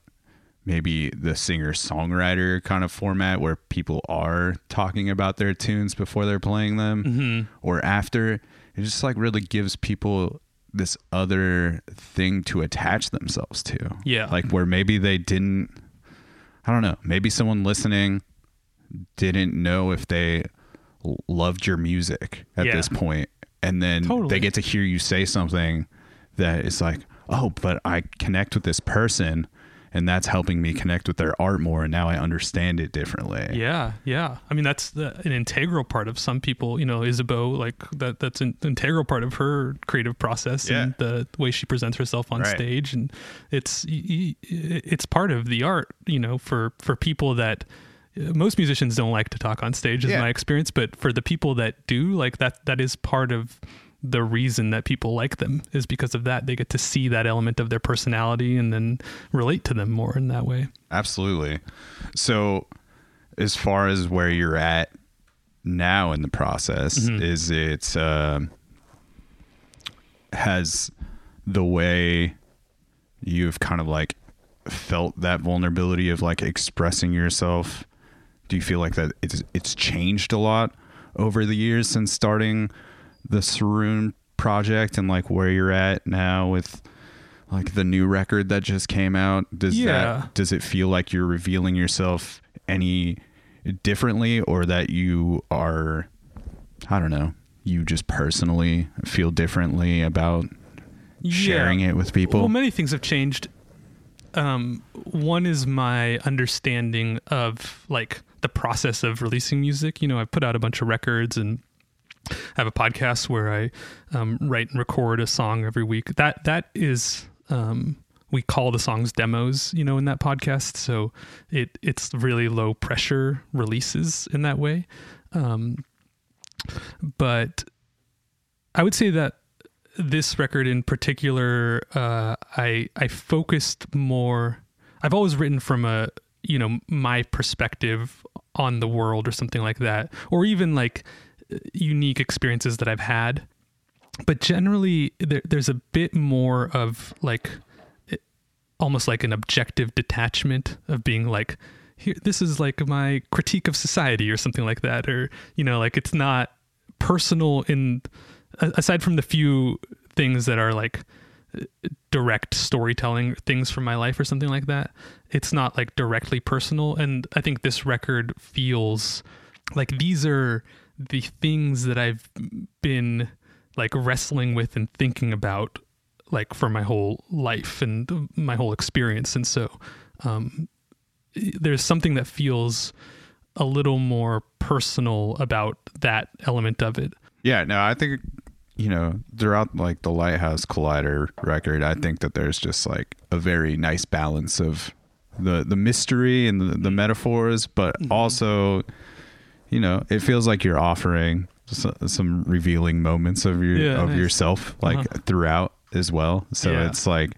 maybe the singer songwriter kind of format where people are talking about their tunes before they're playing them Mm-hmm. or after. It just like really gives people this other thing to attach themselves to. Yeah. Like where maybe they didn't I don't know, maybe someone listening didn't know if they loved your music at Yeah. this point and then Totally. they get to hear you say something that is like, "Oh, but I connect with this person and that's helping me connect with their art more and now I understand it differently." Yeah, yeah. I mean, that's the, an integral part of some people. You know, Isabeau, like that. That's an integral part of her creative process and the way she presents herself on Right. stage, and it's it's part of the art. You know, for for people that most musicians don't like to talk on stage, is Yeah. my experience. But for the people that do, like that, that is part of the reason that people like them is because of that. They get to see that element of their personality and then relate to them more in that way. Absolutely. So, as far as where you're at now in the process, Mm-hmm. is it um has the way you've kind of like felt that vulnerability of like expressing yourself? Do you feel like that it's it's changed a lot over the years since starting the Saroon project and like where you're at now with like the new record that just came out does Yeah. that does it feel like you're revealing yourself any differently or that you are i don't know you just personally feel differently about sharing it with people Well, many things have changed. Um, one is my understanding of like the process of releasing music. You know, I've put out a bunch of records and I have a podcast where I um, write and record a song every week. That that is um, we call the songs demos. You know, in that podcast, so it it's really low pressure releases in that way. Um, but I would say that this record in particular, uh, I I focused more. I've always written from a you know my perspective on the world or something like that, or even like unique experiences that I've had. But generally, there, there's a bit more of like almost like an objective detachment of being like here this is like my critique of society or something like that or you know like it's not personal in aside from the few things that are like direct storytelling things from my life or something like that. It's not like directly personal and i think this record feels like these are the things that i've been like wrestling with and thinking about like for my whole life and my whole experience. And so um there's something that feels a little more personal about that element of it. Yeah, no, I think you know throughout like the Lighthouse Collider record, I think that there's just like a very nice balance of the the mystery and the, the metaphors, but also you know it feels like you're offering s- some revealing moments of your Yeah, of nice. yourself like Uh-huh. throughout as well. So Yeah. it's like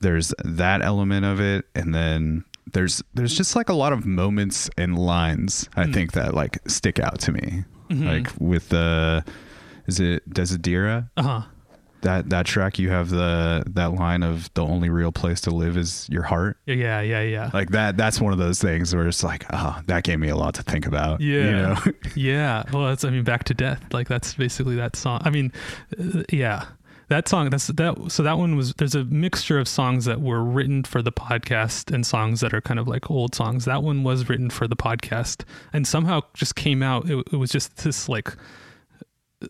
there's that element of it, and then. There's there's just like a lot of moments and lines I Hmm. think that like stick out to me Mm-hmm. like with the is it Desidera? Uh-huh. That that track you have the that line of the only real place to live is your heart? Yeah yeah yeah like that that's one of those things where it's like oh that gave me a lot to think about Yeah. you know? Yeah. Well that's i mean back to death like that's basically that song. I mean uh, yeah. That song that's that so that one was there's a mixture of songs that were written for the podcast and songs that are kind of like old songs. That one was written for the podcast and somehow just came out. It, it was just this like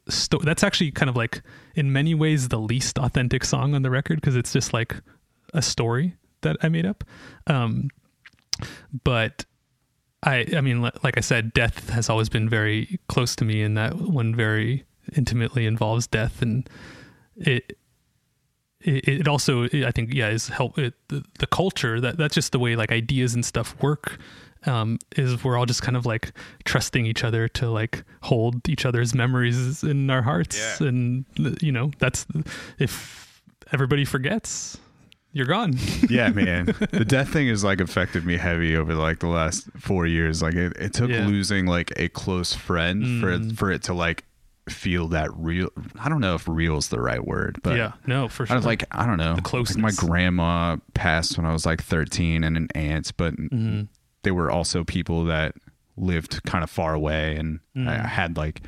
sto- that's actually kind of like in many ways the least authentic song on the record because it's just like a story that i made up. Um but I I mean like I said death has always been very close to me and that one very intimately involves death and it it, also I think yeah is help it, the, the culture that that's just the way like ideas and stuff work um is we're all just kind of like trusting each other to like hold each other's memories in our hearts Yeah. and you know that's if everybody forgets you're gone yeah man the death thing has like affected me heavy over like the last four years like it, it took Yeah. losing like a close friend Mm. for for it to like feel that real. I don't know if real is the right word, but yeah, no, for sure. I was like, I don't know. closeness. My grandma passed when I was like 13 and an aunt, but Mm-hmm. They were also people that lived kind of far away. And Mm. I had like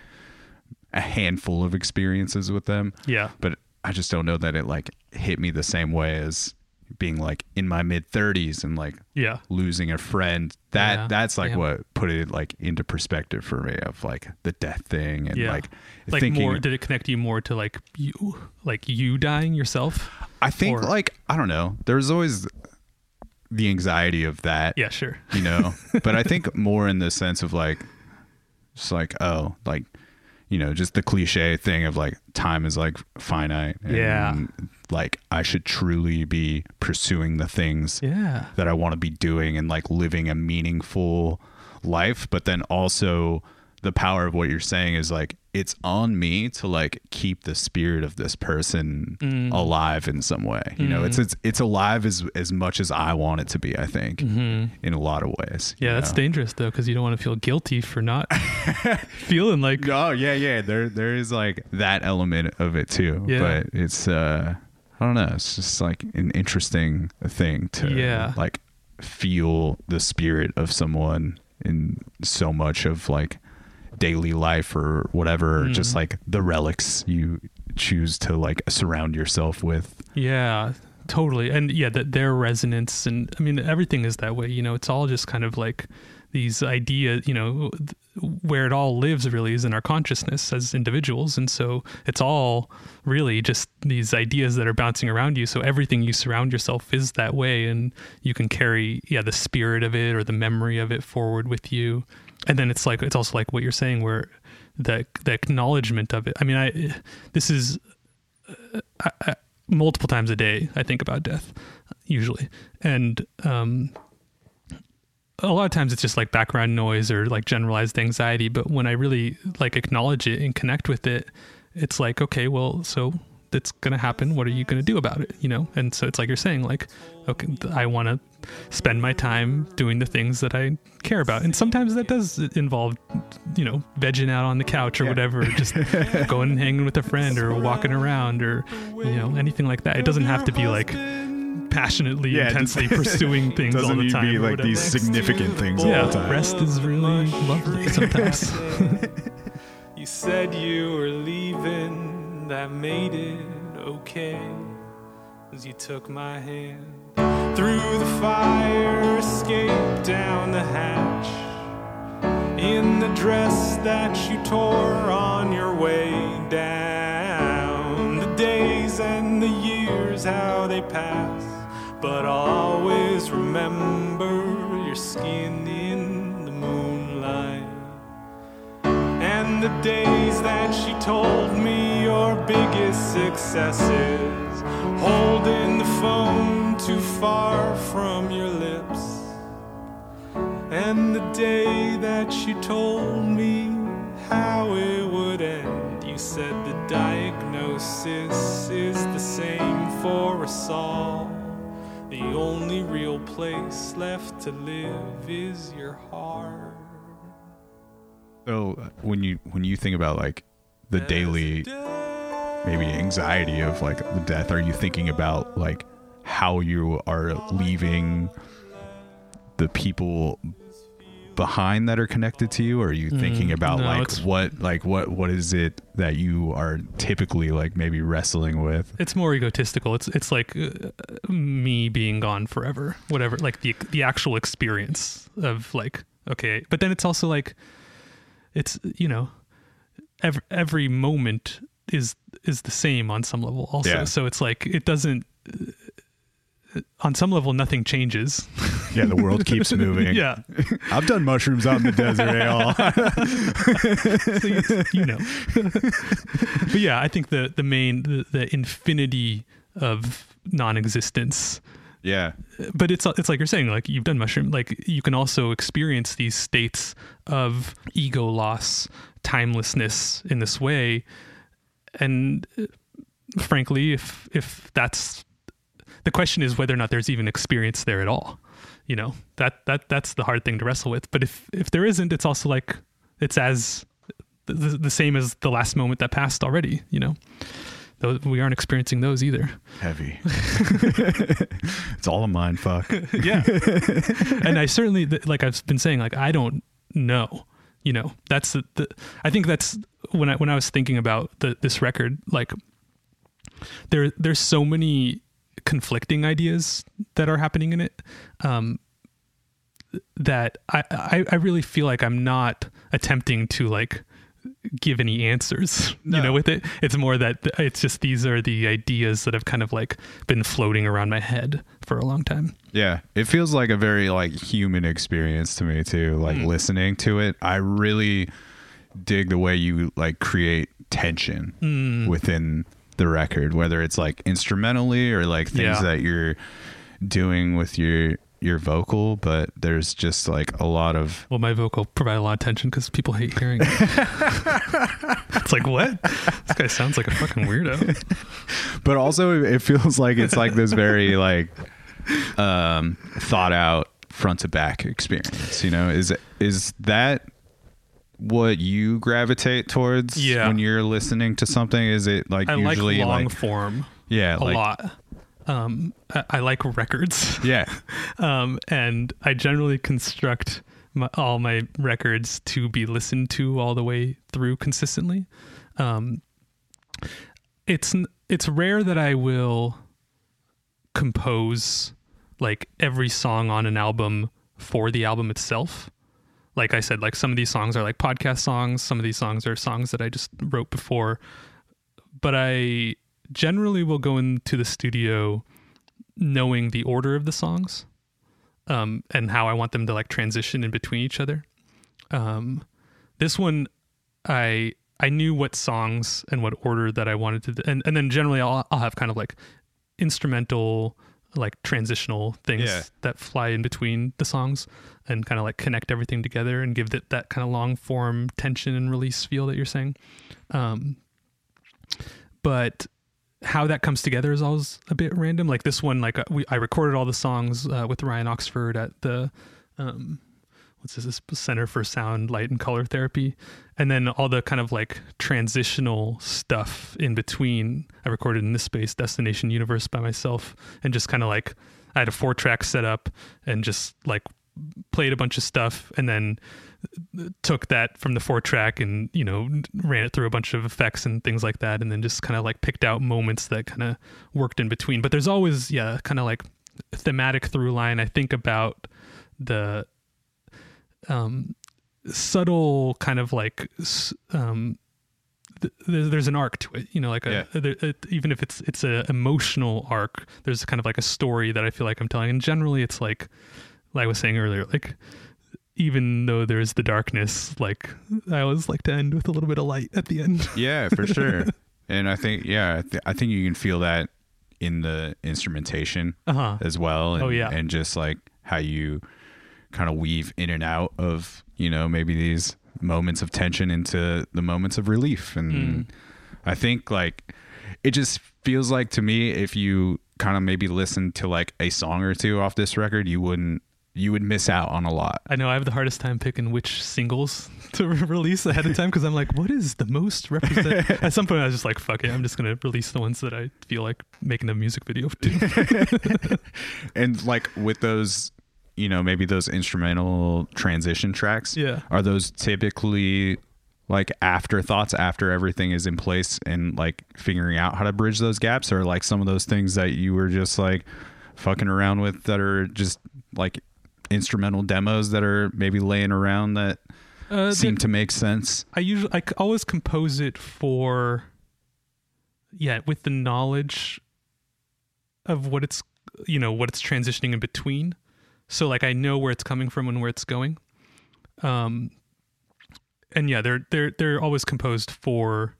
a handful of experiences with them. yeah, But I just don't know that it like hit me the same way as being like in my mid 30s and like yeah, losing a friend. That Yeah, that's like damn. what put it like into perspective for me of like the death thing and yeah. like like thinking more. Did it connect you more to like you, like you dying yourself? I think or- like I don't know. There's always the anxiety of that. Yeah, sure. You know, but I think more in the sense of like, just like oh, like you know, just the cliche thing of like time is like finite. And, Yeah. Like I should truly be pursuing the things Yeah, that I want to be doing and like living a meaningful life, but then also the power of what you're saying is like it's on me to like keep the spirit of this person Mm. alive in some way. You know, it's it's it's alive as as much as I want it to be, I think. In a lot of ways. Mm-hmm. yeah. That's know? dangerous though, because you don't want to feel guilty for not feeling like. Oh yeah, yeah. There there is like that element of it too. Yeah. But it's uh I don't know, it's just like an interesting thing to Yeah. like feel the spirit of someone in so much of like daily life or whatever, or just Mm. like the relics you choose to like surround yourself with. Yeah, totally. And yeah, that their resonance and I mean everything is that way. You know, it's all just kind of like these ideas. You know, th- where it all lives really is in our consciousness as individuals, and so it's all really just these ideas that are bouncing around you. So everything you surround yourself is that way, and you can carry yeah the spirit of it or the memory of it forward with you. And then it's like it's also like what you're saying where the the acknowledgement of it. I mean, I this is I, I, multiple times a day I think about death, usually, and um, a lot of times it's just like background noise or like generalized anxiety. But when I really like acknowledge it and connect with it, it's like okay, well, so that's gonna happen. What are you gonna do about it? You know? And so it's like you're saying, like, okay, I want to spend my time doing the things that I care about, and sometimes that does involve, you know, vegging out on the couch or whatever, just going and hanging with a friend or walking around or you know anything like that. It doesn't have to be like passionately, Yeah, intensely pursuing things all the need to time. be like these significant things all the yeah, time. rest is really lovely sometimes. You said you were leaving, that made it okay. As you took my hand through the fire, escape down the hatch. In the dress that you tore on your way down. The days and the years, how they pass. But I'll always remember your skin in the moonlight. And the days that she told me your biggest successes, holding the phone too far from your lips. And the day that you told me how it would end, you said the diagnosis is the same for us all. The only real place left to live is your heart. So uh, when you when you think about like the daily maybe anxiety of like the death, are you thinking about like how you are leaving the people behind that are connected to you or are you thinking about Mm, no, like what like what what is it that you are typically like maybe wrestling with it's more egotistical. It's it's like uh, me being gone forever, whatever. Like the the actual experience of like okay, but then it's also like it's you know every every moment is is the same on some level also. Yeah. So it's like it doesn't. On some level, nothing changes. yeah the world keeps moving. Yeah, i've done mushrooms out in the desert all So you, you know. but yeah, I think the the main the, the infinity of non-existence. Yeah. But it's it's like you're saying like you've done mushroom like you can also experience these states of ego loss timelessness in this way. And uh, frankly if if that's the question is whether or not there's even experience there at all you know that that that's the hard thing to wrestle with but if if there isn't it's also like it's as the, the, same as the last moment that passed already. You know, those, we aren't experiencing those either. Heavy. it's all a mind fuck. yeah and i certainly like i've been saying like i don't know you know that's the, the i think that's when i when i was thinking about the, this record like there there's so many conflicting ideas that are happening in it um that I, I i really feel like i'm not attempting to like give any answers you know with it. It's more that it's just these are the ideas that have kind of like been floating around my head for a long time. Yeah, it feels like a very like human experience to me too. Like listening to it, I really dig the way you like create tension within the record, whether it's like instrumentally or like things Yeah. that you're doing with your your vocal. But there's just like a lot of Well, my vocal provide a lot of tension because people hate hearing it. it's like, what? This guy sounds like a fucking weirdo. but also it feels like it's like this very like um thought out front to back experience you know is is that what you gravitate towards Yeah. when you're listening to something is it like I like usually long like form yeah a like lot. Um, I, I like records. yeah Um, and I generally construct my, all my records to be listened to all the way through consistently. Um, it's it's rare that I will compose like every song on an album for the album itself. Like I said, like some of these songs are like podcast songs, some of these songs are songs that I just wrote before. But I generally will go into the studio knowing the order of the songs um, and how I want them to like transition in between each other. Um, this one, I I knew what songs and what order that I wanted to, and and then generally I'll I'll have kind of like instrumental like transitional things Yeah. that fly in between the songs and kind of like connect everything together and give it that kind of long form tension and release feel that you're saying. Um, but how that comes together is always a bit random. Like this one, like uh, we I recorded all the songs uh, with Ryan Oxford at the um, what's this, this Center for Sound, Light, and Color Therapy, and then all the kind of like transitional stuff in between. I recorded in this space, Destination Universe, by myself, and just kind of like I had a four track set up and just like played a bunch of stuff and then took that from the four track and you know ran it through a bunch of effects and things like that and then just kind of like picked out moments that kind of worked in between. But there's always yeah kind of like thematic through line. I think about the um subtle kind of like um th- there's, there's an arc to it you know like a, Yeah. there- it, even if it's it's a emotional arc there's kind of like a story that i feel like i'm telling. And generally it's like like i was saying earlier like even though there's the darkness like i always like to end with a little bit of light at the end yeah for sure and i think yeah I, th- I think you can feel that in the instrumentation uh-huh as well and, Oh, yeah. and just like how you kind of weave in and out of you know maybe these moments of tension into the moments of relief and Mm. i think like it just feels like to me if you kind of maybe listen to like a song or two off this record you wouldn't you would miss out on a lot I know I have the hardest time picking which singles to re- release ahead of time because I'm like, what is the most represent? At some point, I was just like, fuck it, I'm just gonna release the ones that I feel like making a music video to. and like with those you know maybe those instrumental transition tracks Yeah. are those typically like afterthoughts after everything is in place and like figuring out how to bridge those gaps or like some of those things that you were just like fucking around with that are just like instrumental demos that are maybe laying around that Uh, seem the- to make sense? I usually I always compose it for yeah with the knowledge of what it's you know what it's transitioning in between. So like I know where it's coming from and where it's going. Um and yeah they're they're they're always composed for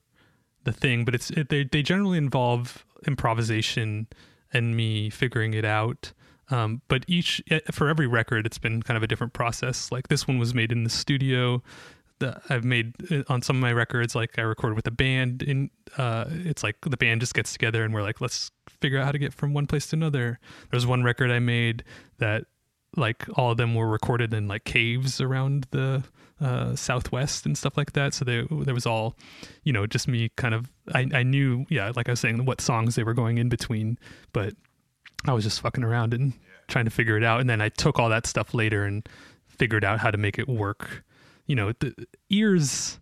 the thing but it's it, they they generally involve improvisation and me figuring it out um, but each eh, for every record it's been kind of a different process. Like this one was made in the studio. That I've made uh, on some of my records like I recorded with a band in uh it's like the band just gets together and we're like let's figure out how to get from one place to another. There's one record I made that like all of them were recorded in like caves around the uh, Southwest and stuff like that. So there there was all, you know, just me kind of I I knew yeah like I was saying what songs they were going in between, but I was just fucking around and trying to figure it out. And then I took all that stuff later and figured out how to make it work. You know, the ears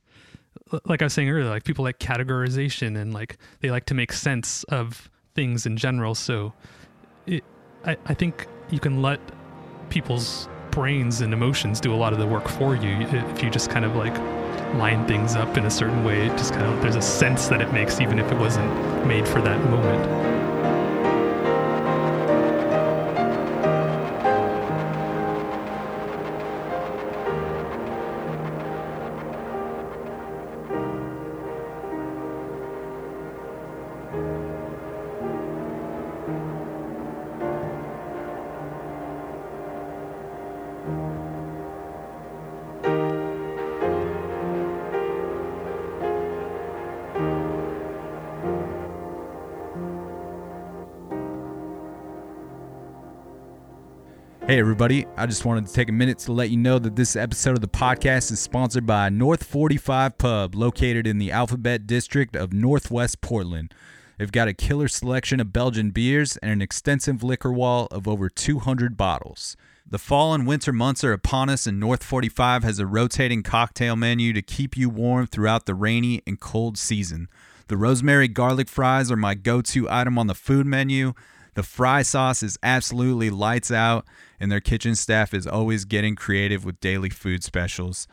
like I was saying earlier, like people like categorization and like they like to make sense of things in general. So it, I, I think you can let people's brains and emotions do a lot of the work for you if you just kind of like line things up in a certain way. It just kind of there's a sense that it makes even if it wasn't made for that moment. Hey, everybody. I just wanted to take a minute to let you know that this episode of the podcast is sponsored by North 45 Pub, located in the Alphabet District of Northwest Portland. They've got a killer selection of Belgian beers and an extensive liquor wall of over 200 bottles. The fall and winter months are upon us, and North 45 has a rotating cocktail menu to keep you warm throughout the rainy and cold season. The rosemary garlic fries are my go to item on the food menu. The fry sauce is absolutely lights out, and their kitchen staff is always getting creative with daily food specials.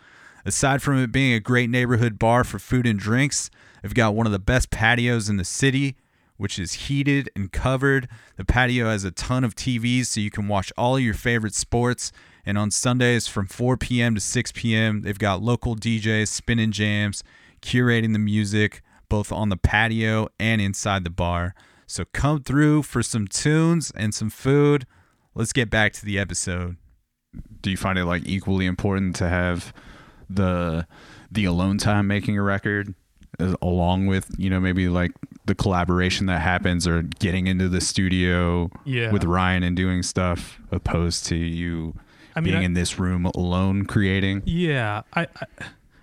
Aside from it being a great neighborhood bar for food and drinks, they've got one of the best patios in the city, which is heated and covered. The patio has a ton of TVs so you can watch all your favorite sports. And on Sundays from 4 p.m. to 6 p.m., they've got local DJs spinning jams, curating the music both on the patio and inside the bar. So come through for some tunes and some food. Let's get back to the episode. do you find it like equally important to have the the alone time making a record as, along with you know maybe like the collaboration that happens or getting into the studio Yeah. with Ryan and doing stuff opposed to you I mean, being I- in this room alone creating Yeah, I, I,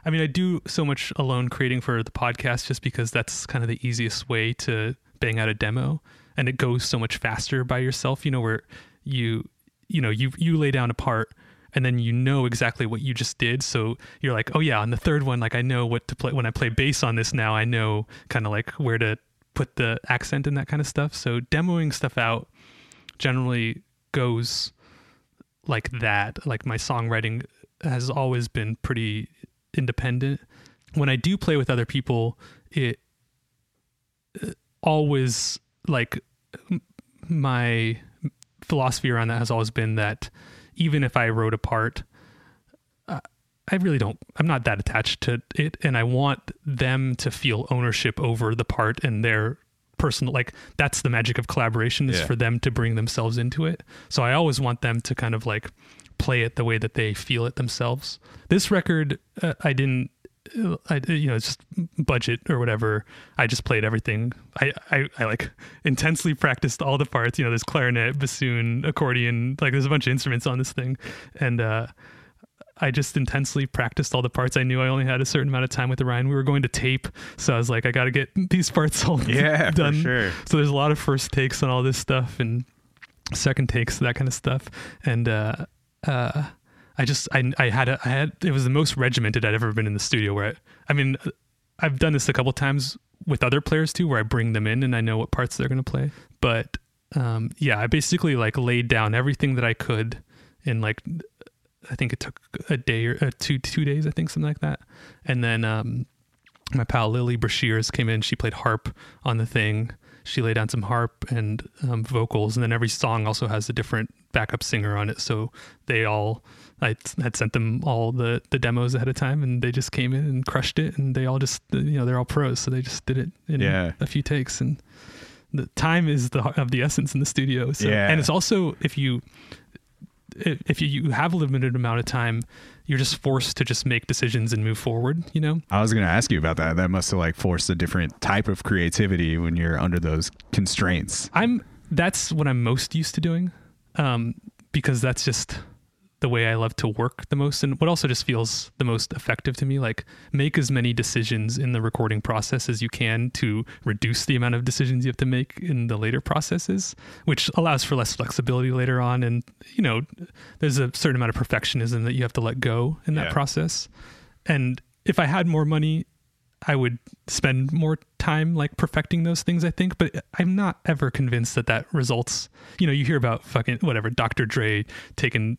I mean, I do so much alone creating for the podcast just because that's kind of the easiest way to bang out a demo, and it goes so much faster by yourself. You know, where you, you know, you you lay down a part, and then you know exactly what you just did. So you're like, oh yeah, on the third one, like I know what to play when I play bass on this. Now I know kind of like where to put the accent and that kind of stuff. So demoing stuff out generally goes like that. Like my songwriting has always been pretty independent. When I do play with other people, it always like my philosophy around that has always been that even if I wrote a part, uh, I really don't. I'm not that attached to it, and I want them to feel ownership over the part and their personal. Like that's the magic of collaboration is Yeah. for them to bring themselves into it. So I always want them to kind of like play it the way that they feel it themselves. This record, uh, I didn't. I, you know, it's just budget or whatever. I just played everything. I, I, I like intensely practiced all the parts. You know, there's clarinet, bassoon, accordion. Like there's a bunch of instruments on this thing, and uh, I just intensely practiced all the parts. I knew I only had a certain amount of time with Ryan. We were going to tape, so I was like, I got to get these parts all Yeah, for done. sure. So there's a lot of first takes on all this stuff and second takes, that kind of stuff. And uh, uh, I just I I had a I had it was the most regimented I'd ever been in the studio. Where I, I mean, I've done this a couple times with other players too, where I bring them in and I know what parts they're going to play. But um, yeah, I basically like laid down everything that I could in like I think it took a day or uh, two two days, I think something like that. And then um, my pal Lily Brashears came in. She played harp on the thing. She laid down some harp and um, vocals, and then every song also has a different backup singer on it. So they all, I had sent them all the the demos ahead of time, and they just came in and crushed it. And they all just, you know, they're all pros, so they just did it in Yeah. a few takes. And the time is the of the essence in the studio. So, Yeah. and it's also if you if you have a limited amount of time, you're just forced to just make decisions and move forward. You know. I was going to ask you about that that must have like forced a different type of creativity when you're under those constraints I'm that's what I'm most used to doing, um, because that's just the way I love to work the most and what also just feels the most effective to me. Like make as many decisions in the recording process as you can to reduce the amount of decisions you have to make in the later processes, which allows for less flexibility later on. And, you know, there's a certain amount of perfectionism that you have to let go in that Yeah. process. And if I had more money, I would spend more time like perfecting those things, I think, but I'm not ever convinced that that results. You know, you hear about fucking whatever, Dr. Dre taking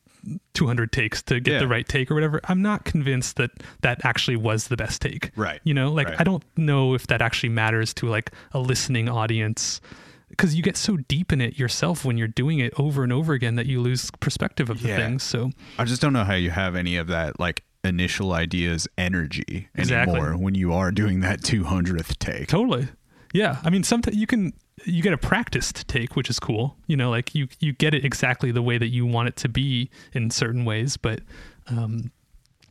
200 takes to get Yeah. the right take or whatever. I'm not convinced that that actually was the best take. Right. You know, like Right. I don't know if that actually matters to like a listening audience because you get so deep in it yourself when you're doing it over and over again that you lose perspective of the Yeah. things. So, I just don't know how you have any of that like initial ideas energy Exactly. anymore when you are doing that 200th take. Totally. Yeah. I mean, sometimes you can you get a practiced take, which is cool. You know, like you you get it exactly the way that you want it to be in certain ways, but um,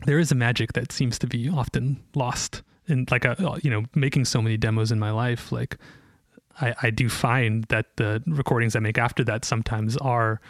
there is a magic that seems to be often lost. in like a, you know, making so many demos in my life, like I, I do find that the recordings I make after that sometimes are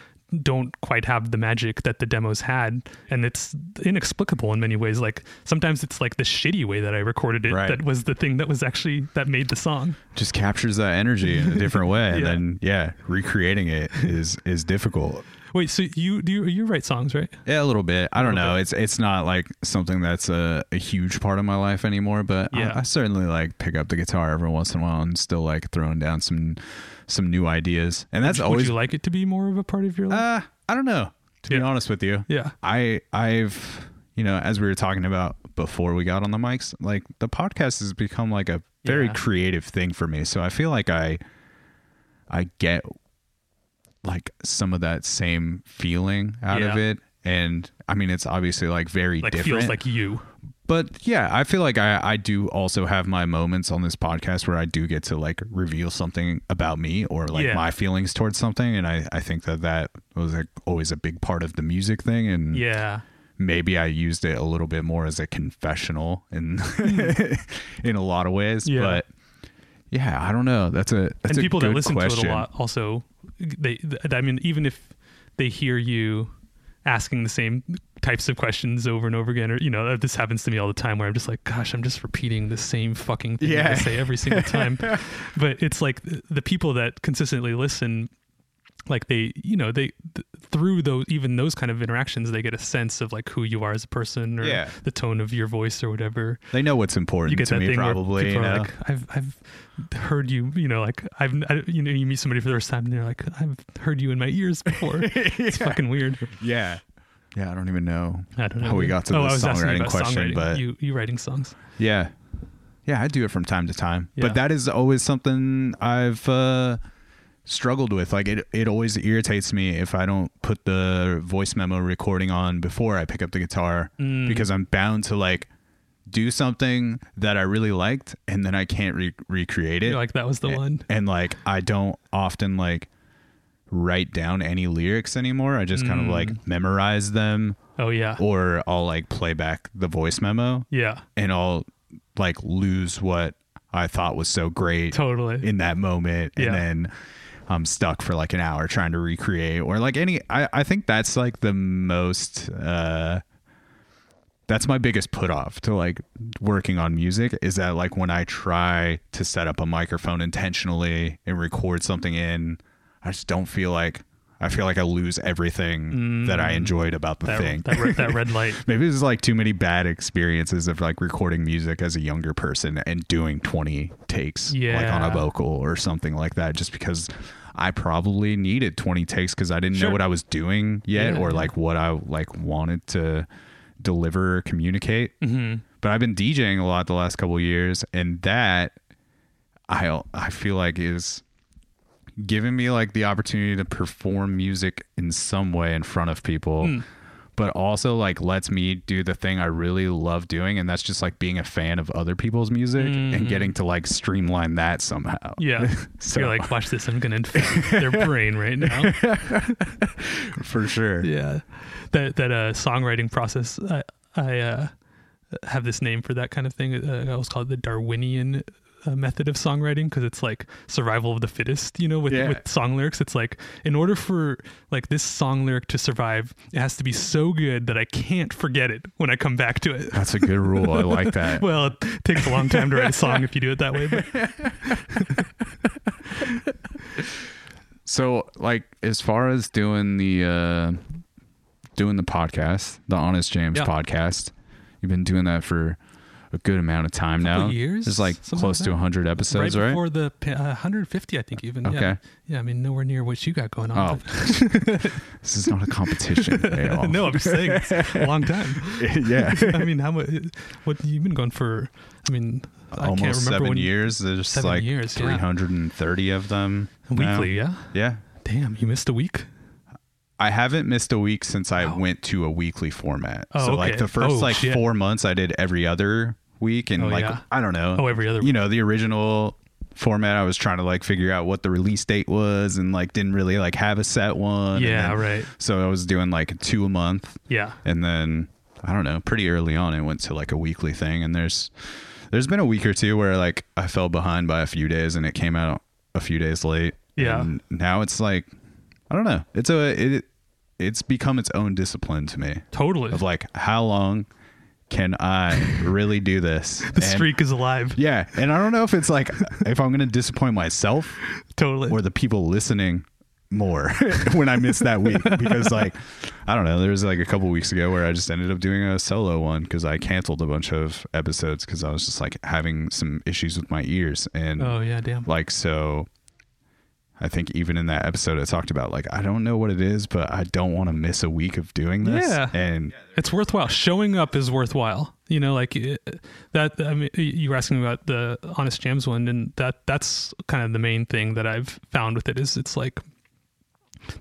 don't quite have the magic that the demos had and it's inexplicable in many ways like sometimes it's like the shitty way that i recorded it Right. that was the thing that was actually that made the song Just captures that energy in a different way, and Yeah. then yeah, recreating it is is difficult. wait so you do you, you write songs right Yeah, a little bit. I don't know. bit. It's it's not like something that's a, a huge part of my life anymore. But Yeah. I, I certainly like pick up the guitar every once in a while and still like throwing down some some new ideas. And that's would always you like it to be more of a part of your life uh I don't know. To be honest with you, yeah I I've you know as we were talking about before we got on the mics, like the podcast has become like a very Yeah. creative thing for me. So I feel like I I get like some of that same feeling out of it. And I mean, it's obviously like very like different. feels like you but yeah, I feel like I, I do also have my moments on this podcast where I do get to like reveal something about me or like Yeah. my feelings towards something. And I, I think that that was like always a big part of the music thing. And yeah maybe I used it a little bit more as a confessional in in a lot of ways. Hmm. Yeah. But yeah, I don't know. That's a that's and a people that listen question. to it a lot also they i mean even if they hear you asking the same types of questions over and over again or you know uh, this happens to me all the time where i'm just like gosh i'm just repeating the same fucking thing Yeah. i say every single time but it's like uh, the people that consistently listen like they you know they th- through those even those kind of interactions they get a sense of like who you are as a person or Yeah. the tone of your voice or whatever They know what's important you get to that me, thing probably. where You people know? like, I've I've heard you, you know, like I've I, you know you meet somebody for the first time and they're like, I've heard you in my ears before. It's fucking weird. yeah. Yeah, I don't even know I don't know how we got to oh, the songwriting question, songwriting. but you you writing songs. Yeah. Yeah, I do it from time to time. Yeah. But that is always something I've uh, struggled with. Like it it always irritates me if I don't put the voice memo recording on before I pick up the guitar Mm. because I'm bound to like do something that I really liked and then I can't re- recreate it. You're like that was the A- one. And like I don't often like write down any lyrics anymore. I just kind of Mm. like memorize them Oh yeah. or I'll like play back the voice memo Yeah. and I'll like lose what I thought was so great Totally. in that moment and then I'm stuck for like an hour trying to recreate or like any I, I think that's like the most uh that's my biggest put off to like working on music is that like when I try to set up a microphone intentionally and record something in, I just don't feel like I feel like I lose everything that I enjoyed about the Mm. that, thing. that, red, that red light. Maybe is like too many bad experiences of like recording music as a younger person and doing 20 takes like on a vocal or something like that just because I probably needed 20 takes cuz I didn't Sure. know what I was doing yet Yeah, or like what I like wanted to deliver or communicate. hmm But I've been DJing a lot the last couple of years and that I I feel like is giving me like the opportunity to perform music in some way in front of people Hmm. But also like lets me do the thing I really love doing and that's just like being a fan of other people's music and getting to like streamline that somehow. Mm-hmm. Yeah. So- You're like, watch this. I'm gonna infect their brain right now. For sure. yeah that that uh songwriting process i i uh have this name for that kind of thing uh, i always call it the darwinian uh, method of songwriting because it's like survival of the fittest. You know, with Yeah. with song lyrics, it's like in order for like this song lyric to survive, it has to be so good that I can't forget it when I come back to it. That's a good rule. I like that. Well, it takes a long time to write a song if you do it that way. But So, like, as far as doing the uh doing the podcast, the Honest Jams Yeah. podcast, you've been doing that for a good amount of time now. years, It's like close like to that. 100 episodes, right? before the uh, 150, I think even. Yeah. Okay. Yeah, I mean nowhere near what you got going on. Oh, this is not a competition. at all. no, I'm just saying it's a long time. yeah, I mean, how much? What you've been going for? I mean, I can't almost remember seven years. There's seven like years, yeah. 330 of them now. Weekly, yeah. Yeah, Damn, you missed a week. I haven't missed a week since I Wow. went to a weekly format. Oh, so like the first Oh, like shit. four months, I did every other week, and Oh, like yeah. I don't know. Oh, every other You know, the original format, I was trying to like figure out what the release date was, and like didn't really like have a set one. Yeah, then- right. So I was doing like two a month, Yeah. and then I don't know, pretty early on, it went to like a weekly thing, and there's there's been a week or two where like I fell behind by a few days, and it came out a few days late. Yeah. And now it's like I don't know. It's a it it's become its own discipline to me Totally. of like how long can I really do this? the And- streak is alive. Yeah, and I don't know if it's like if I'm going to disappoint myself Totally. or the people listening more when I miss that week because like I don't know, there was like a couple weeks ago where I just ended up doing a solo one because I canceled a bunch of episodes because I was just like having some issues with my ears and oh yeah, damn. like so I think even in that episode I talked about like I don't know what it is but I don't want to miss a week of doing this Yeah. and it's worthwhile. Showing up is worthwhile. You know, like eh, that. I mean, you were asking about the Honest Jams one, and that that's kind of the main thing that I've found with it is it's like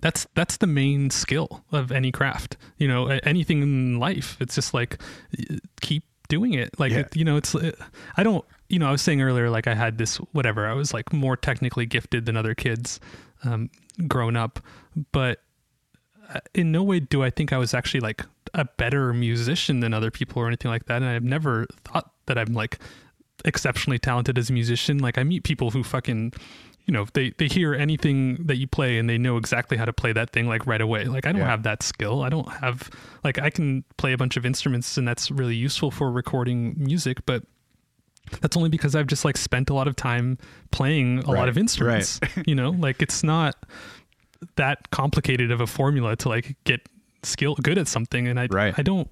that's that's the main skill of any craft. You know, anything in life. It's just like eh, keep doing it. Like Yeah. it, you know, it's eh, I don't. You know, I was saying earlier, like I had this whatever. I was like more technically gifted than other kids, um, grown up, but in no way do I think I was actually like a better musician than other people or anything like that. And I've never thought that I'm like exceptionally talented as a musician. Like I meet people who fucking, you know, they, they hear anything that you play and they know exactly how to play that thing like right away. Like I don't Yeah. have that skill. I don't have like I can play a bunch of instruments and that's really useful for recording music, but that's only because I've just like spent a lot of time playing a Right, lot of instruments. you know, like it's not that complicated of a formula to like get skill good at something and I Right. I don't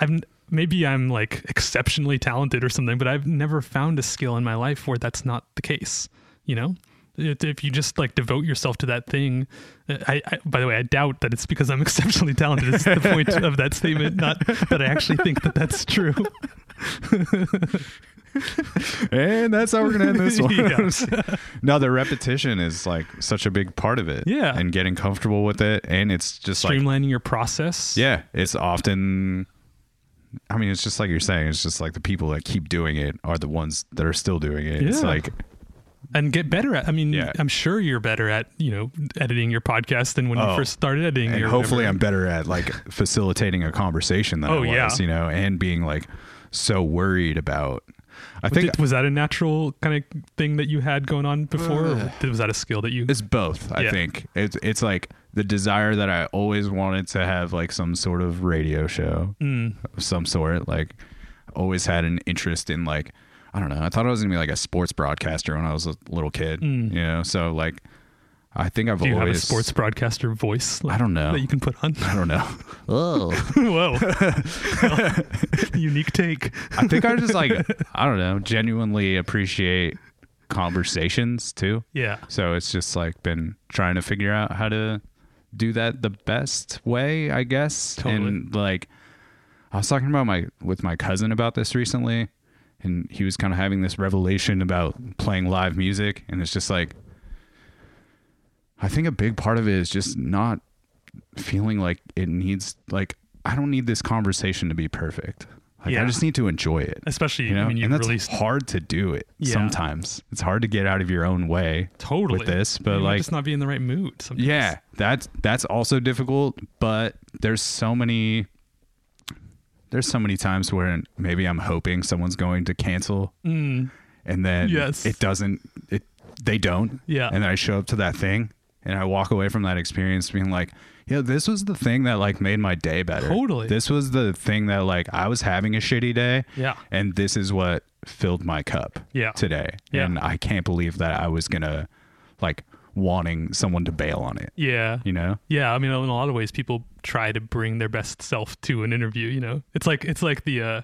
I've maybe I'm like exceptionally talented or something but I've never found a skill in my life where that's not the case you know If- you just like devote yourself to that thing uh, I, I by the way I doubt that it's because I'm exceptionally talented is the point of that statement not that I actually think that that's true and that's how we're gonna end this one. Yeah. no, the repetition is like such a big part of it. Yeah. and getting comfortable with it, and it's just like streamlining your process yeah, it's often. I mean, it's just like you're saying. It's just like the people that keep doing it are the ones that are still doing it. It's like and get better at. I mean, Yeah. I'm sure you're better at you know editing your podcast than when Oh. you first started editing. and hopefully whatever. I'm better at like facilitating a conversation than Oh, I was, yeah. you know, and being like so worried about. I think Did- was that a natural kind of thing that you had going on before, or was that a skill that you? It's both. I Yeah. think it's it's like the desire that I always wanted to have like some sort of radio show Mm. of some sort. Like always had an interest in like I don't know. I thought I was gonna be like a sports broadcaster when I was a little kid. Mm. You know, so like I think I've Do you have always a sports broadcaster voice? I don't know. that you can put on. I don't know. Oh, Whoa, unique take. I think I just like I don't know. Genuinely appreciate conversations too. Yeah, So it's just like been trying to figure out how to do that the best way, I guess. Totally. And like I was talking about my with my cousin about this recently and he was kind of having this revelation about playing live music and it's just like I think a big part of it is just not feeling like it needs like I don't need this conversation to be perfect. Like Yeah. I just need to enjoy it. especially You know, I mean, you and that's released hard to do it Yeah. sometimes. It's hard to get out of your own way totally with this, but You like, just not be in the right mood. Sometimes. yeah, that's that's also difficult. But there's so many, there's so many times where maybe I'm hoping someone's going to cancel, Mm. and then Yes. it doesn't it they don't Yeah. and then i show up to that thing and i walk away from that experience being like yeah this was the thing that like made my day better Totally. this was the thing that like i was having a shitty day Yeah. and this is what filled my cup Yeah. today Yeah. and i can't believe that i was gonna like wanting someone to bail on it Yeah. you know Yeah, I mean, in a lot of ways, people try to bring their best self to an interview. You know, it's like it's like the uh,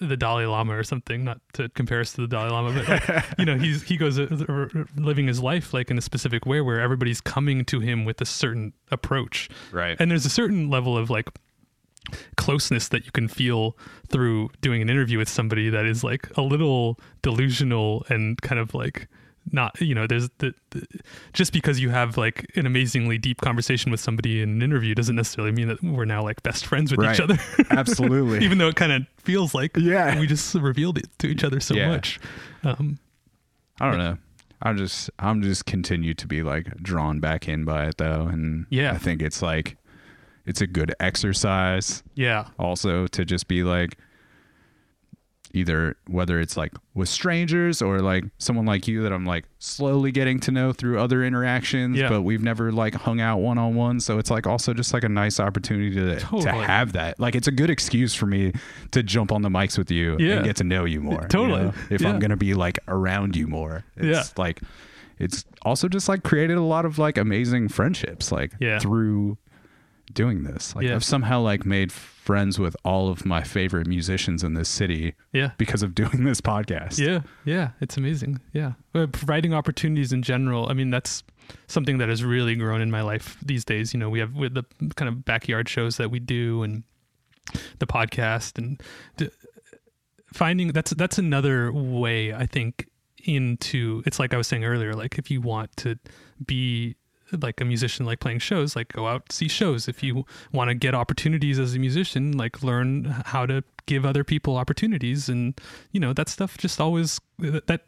the Dalai Lama or something. Not to compare us to the Dalai Lama, but like, you know, he's he goes uh, living his life like in a specific way where everybody's coming to him with a certain approach, Right. And there's a certain level of like closeness that you can feel through doing an interview with somebody that is like a little delusional and kind of like not you know there's the, the just because you have like an amazingly deep conversation with somebody in an interview doesn't necessarily mean that we're now like best friends with each other absolutely even though it kind of feels like Yeah. we just revealed it to each other so Yeah. much um I don't know. I'm just I'm just continue to be like drawn back in by it though, and Yeah. I think it's like it's a good exercise yeah also to just be like either whether it's like with strangers or like someone like you that I'm like slowly getting to know through other interactions, Yeah. but we've never like hung out one on one. So it's like also just like a nice opportunity to to have that. Like it's a good excuse for me to jump on the mics with you Yeah. and get to know you more. you Totally. know? If Yeah. I'm gonna be like around you more. It's Yeah. like it's also just like created a lot of like amazing friendships like Yeah. through doing this. Like. I've somehow like made friends with all of my favorite musicians in this city yeah because of doing this podcast. Yeah, yeah, it's amazing. Yeah, uh, providing opportunities in general. I mean, that's something that has really grown in my life these days. You know, we have with the kind of backyard shows that we do and the podcast and d- finding that's that's another way I think into it's like I was saying earlier. Like if you want to be like a musician like playing shows like go out see shows if you want to get opportunities as a musician like learn how to give other people opportunities and you know that stuff just always that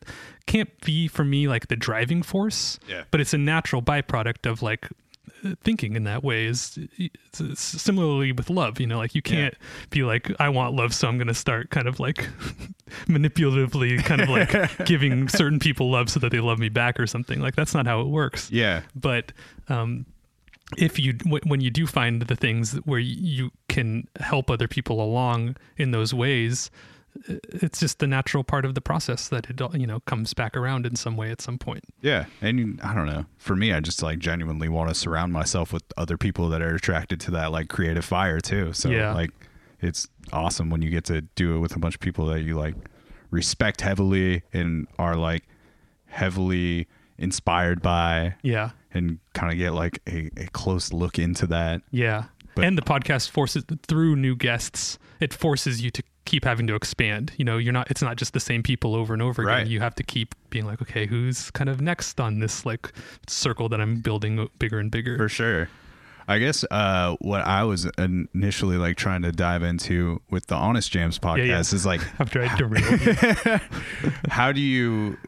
can't be for me like the driving force Yeah. but it's a natural byproduct of like thinking in that way is similarly with love you know like you can't be like i want love so i'm going to start kind of like manipulatively kind of like giving certain people love so that they love me back or something. Like that's not how it works. Yeah. but um, if you when you do find the things where you can help other people along in those ways it's just the natural part of the process that it you know comes back around in some way at some point Yeah. And I don't know. For me, I just like genuinely want to surround myself with other people that are attracted to that like creative fire too. So Yeah. like it's awesome when you get to do it with a bunch of people that you like respect heavily and are like heavily inspired by yeah and kind of get like a, a close look into that. yeah But- and the podcast forces through new guests it forces you to keep having to expand you know you're not it's not just the same people over and over again Right. you have to keep being like okay who's kind of next on this like circle that i'm building bigger and bigger For sure. I guess uh, what I was initially like trying to dive into with the Honest Jams podcast yeah. is like, after i derailed how do you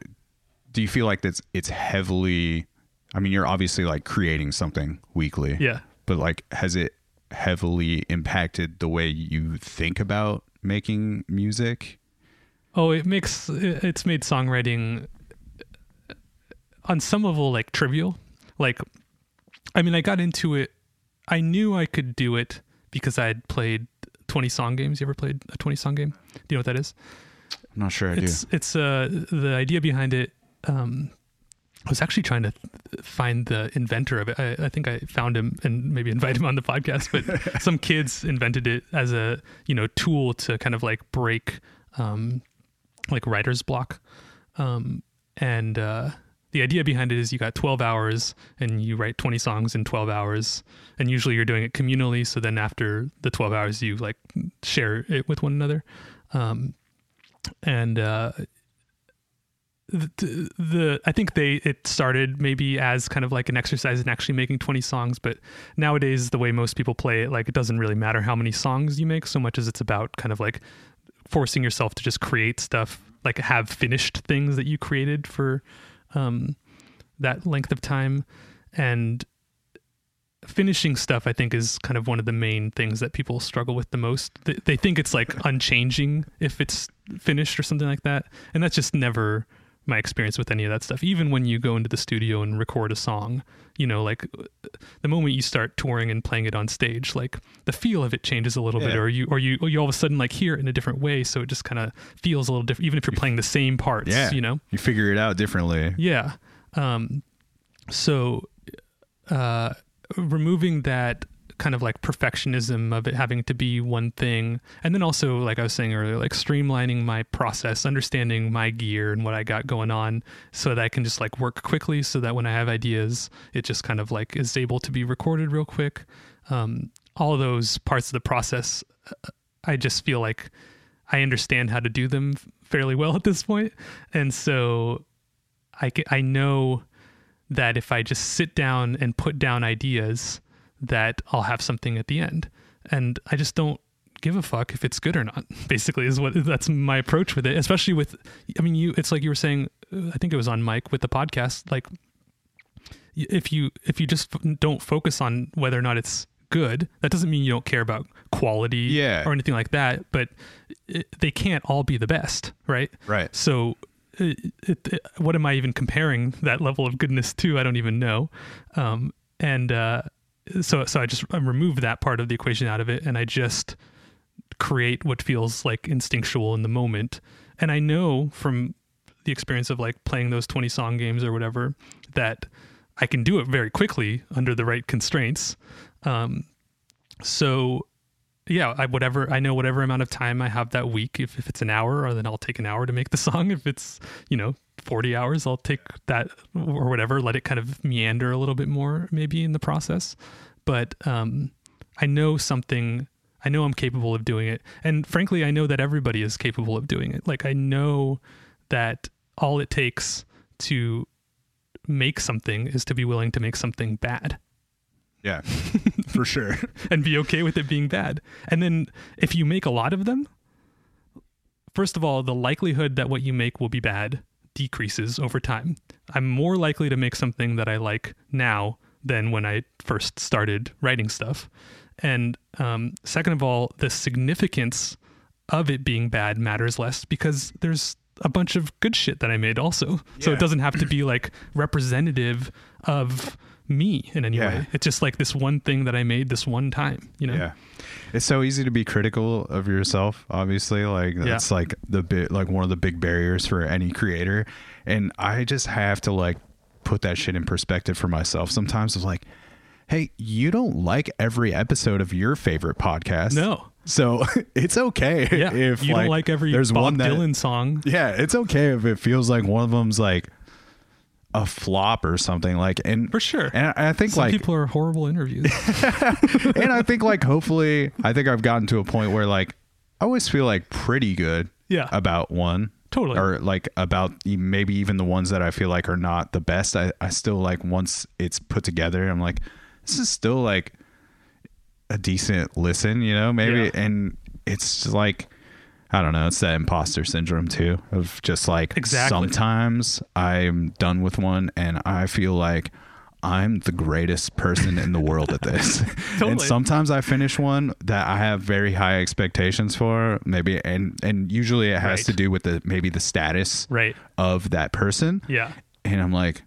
do you feel like that's it's heavily? I mean, you're obviously like creating something weekly, yeah but like, has it heavily impacted the way you think about making music? Oh, it makes it's made songwriting on some level like trivial. Like, I mean, I got into it. I knew I could do it because I had played twenty song games. You ever played a twenty song game? Do you know what that is? I'm not sure I do. It's it's uh the idea behind it. Um, I was actually trying to find the inventor of it. I, I think I found him and maybe invite him on the podcast. But some kids invented it as a you know tool to kind of like break um, like writer's block. Um, and uh, the idea behind it is you got 12 hours and you write 20 songs in 12 hours. And usually you're doing it communally. So then after the 12 hours, you like share it with one another. Um, and uh, the, the I think they it started maybe as kind of like an exercise in actually making 20 songs, but nowadays the way most people play it, like it doesn't really matter how many songs you make so much as it's about kind of like forcing yourself to just create stuff, like have finished things that you created for um, that length of time, and finishing stuff, I think, is kind of one of the main things that people struggle with the most. They, they think it's like unchanging if it's finished or something like that, and that's just never my experience with any of that stuff. Even when you go into the studio and record a song, you know, like the moment you start touring and playing it on stage, like the feel of it changes a little bit, or you or you or you all of a sudden like hear it in a different way, so it just kind of feels a little different, even if you're playing the same parts. Yeah. you know. You figure it out differently. Yeah. Um, so, uh, removing that kind of like perfectionism of it having to be one thing, and then also, like I was saying earlier, like streamlining my process, understanding my gear and what I got going on, so that I can just like work quickly, so that when I have ideas, it just kind of like is able to be recorded real quick. Um, all those parts of the process, uh, I just feel like I understand how to do them fairly well at this point, and so I, I know that if I just sit down and put down ideas, that I'll have something at the end. And I just don't give a fuck if it's good or not. Basically, is what that's my approach with it. Especially with, I mean, you. It's like you were saying. uh, I think it was on Mike with the podcast. Like, if you if you just don't focus on whether or not it's good, that doesn't mean you don't care about quality Yeah. or anything like that. But it, they can't all be the best, right? Right. So, it, it, it- what am I even comparing that level of goodness to? I don't even know. Um, and uh, so, so I just I remove that part of the equation out of it, and I just create what feels like instinctual in the moment. And I know from the experience of like playing those 20 song games or whatever that I can do it very quickly under the right constraints. Um, so yeah, I whatever I know whatever amount of time I have that week. If if it's an hour, or then I'll take an hour to make the song. If it's you know forty hours, I'll take that or whatever. Let it kind of meander a little bit more, maybe in the process. But um, I know something. I know I'm capable of doing it, and frankly, I know that everybody is capable of doing it. Like I know that all it takes to make something is to be willing to make something bad Yeah. For sure. and be okay with it being bad. And then if you make a lot of them, first of all, the likelihood that what you make will be bad decreases over time. I'm more likely to make something that I like now than when I first started writing stuff. And um, second of all, the significance of it being bad matters less because there's a bunch of good shit that I made also. So it doesn't have to be like representative of me in any Yeah. way. It's just like this one thing that I made this one time, you know? Yeah. It's so easy to be critical of yourself, obviously. Like that's like the bit like one of the big barriers for any creator. And I just have to like put that shit in perspective for myself. Sometimes it's like, hey, you don't like every episode of your favorite podcast. No. So it's okay Yeah. if you don't like every there's Bob one that Dylan song. yeah, it's okay if it feels like one of them's like a flop or something like and For sure. And I think Some like people are horrible interviews. and I think like hopefully I think I've gotten to a point where like I always feel like pretty good Yeah. about one. Totally. Or like about maybe even the ones that I feel like are not the best. I, I still like once it's put together, I'm like, this is still like a decent listen, you know, maybe Yeah. and it's just like I don't know, it's that imposter syndrome too of just like Exactly. sometimes I'm done with one and I feel like I'm the greatest person in the world at this. And sometimes I finish one that I have very high expectations for, maybe and and usually it has Right. to do with the maybe the status right. of that person. Yeah. And I'm like,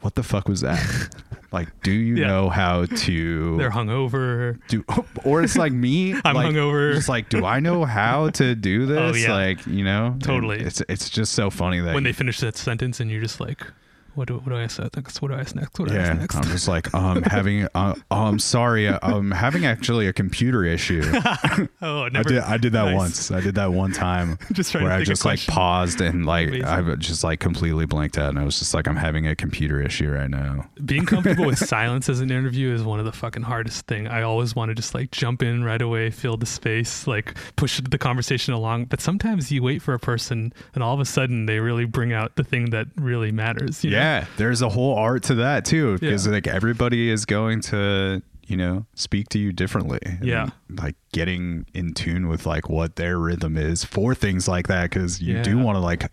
what the fuck was that? like, do you Yeah. know how to They're hungover. do or it's like me I'm like, hungover. Just like, do I know how to do oh, this? Oh, yeah. Like, you know? And Totally. It's it's just so funny that When they finish that sentence and you're just like, what do, what do I say next? What do I ask next? What do I yeah, ask next? I'm just like, um, having, uh, oh, I'm sorry, uh, I'm having actually a computer issue. oh, I never, did, I did that Nice. once. I did that one time Just where to I just like paused and like Amazing. I just like completely blanked out, and I was just like, I'm having a computer issue right now. Being comfortable with silence as an interview is one of the fucking hardest thing. I always want to just like jump in right away, fill the space, like push the conversation along. But sometimes you wait for a person, and all of a sudden they really bring out the thing that really matters. you know? Yeah, there's a whole art to that too, because Yeah. like everybody is going to you know speak to you differently. Yeah. like getting in tune with like what their rhythm is for things like that, because you do want to like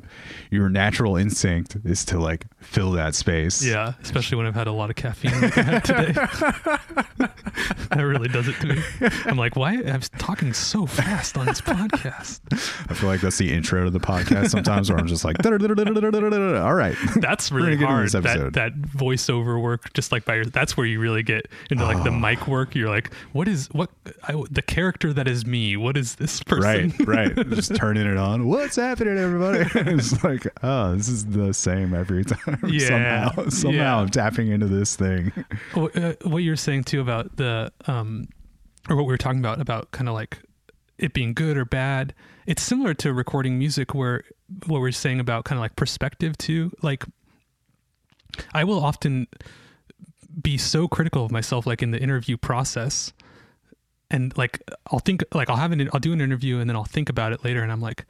your natural instinct is to like fill that space. Yeah, especially when I've had a lot of caffeine like I had today. that really does it to me. I'm like, why? I'm talking so fast on this podcast. I feel like that's the intro to the podcast sometimes where I'm just like, all right. That's really gonna get into hard. That that voiceover work, just like by your, that's where you really get into like the Oh. mic work. You're like, what is what I, the character that is me? What is this person? Right, right. Just turning it on. What's happening, everybody? it's like, oh, this is the same every time. Yeah, somehow, somehow yeah. I'm tapping into this thing. Uh, what you're saying too about the um or what we were talking about about kind of like it being good or bad it's similar to recording music where what we're saying about kind of like perspective too like i will often be so critical of myself like in the interview process and like i'll think like i'll have an i'll do an interview and then i'll think about it later and i'm like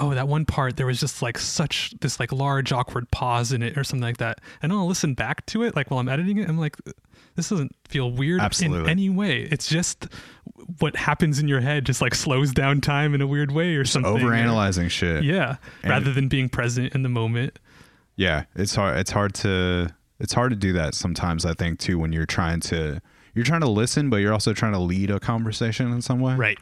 oh that one part there was just like such this like large awkward pause in it or something like that. And i'll listen back to it like while i'm editing it i'm like this doesn't feel weird in any way. It's just what happens in your head just like slows down time in a weird way or something. or- Overanalyzing shit. yeah And- rather than being present in the moment. Yeah it's hard it's hard to it's hard to do that sometimes i think too when you're trying to you're trying to listen but you're also trying to lead a conversation in some way. Right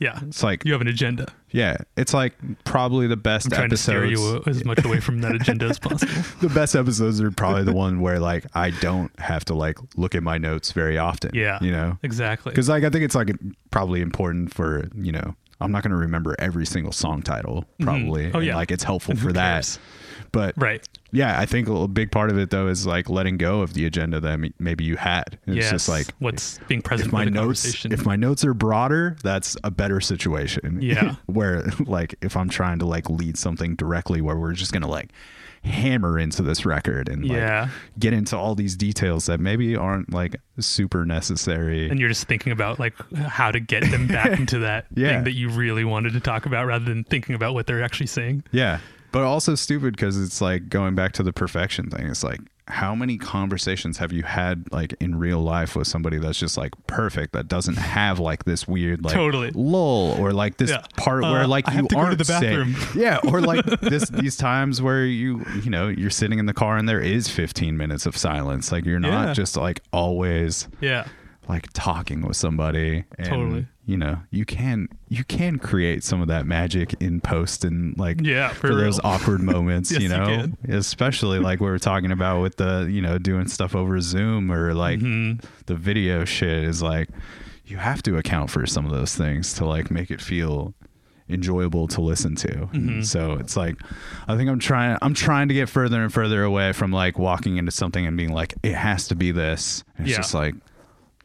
yeah. It's like you have an agenda. Yeah. It's like probably the best i'm trying to steer you as much away from that agenda as possible. The best episodes are probably the one where like i don't have to like look at my notes very often yeah. you know? Exactly. Because like i think it's like probably important for you know i'm not going to remember every single song title mm-hmm. probably Oh, and, yeah. like it's helpful for that. cares? But right yeah i think a big part of it though is like letting go of the agenda that maybe you had it's yes. just like what's being present if my notes if my notes are broader that's a better situation Yeah. where like if i'm trying to like lead something directly where we're just gonna like hammer into this record and like Yeah. get into all these details that maybe aren't like super necessary and you're just thinking about like how to get them back into that Yeah. thing that you really wanted to talk about rather than thinking about what they're actually saying Yeah. But also stupid because it's like going back to the perfection thing. It's like, how many conversations have you had like in real life with somebody that's just like perfect that doesn't have like this weird like Totally. lull or like this Yeah. part Uh, where like I you have to go to aren't the bathroom. yeah or like this these times where you you know you're sitting in the car and there is 15 minutes of silence like you're not Yeah. just like always yeah like talking with somebody and Totally. You know you can you can create some of that magic in post and like Yeah, for, for those awkward moments Yes, you you know can. especially like we were talking about with the you know doing stuff over zoom or like Mm-hmm. the video shit is like you have to account for some of those things to like make it feel enjoyable to listen to Mm-hmm. so it's like i think i'm trying i'm trying to get further and further away from like walking into something and being like it has to be this And it's Yeah. just like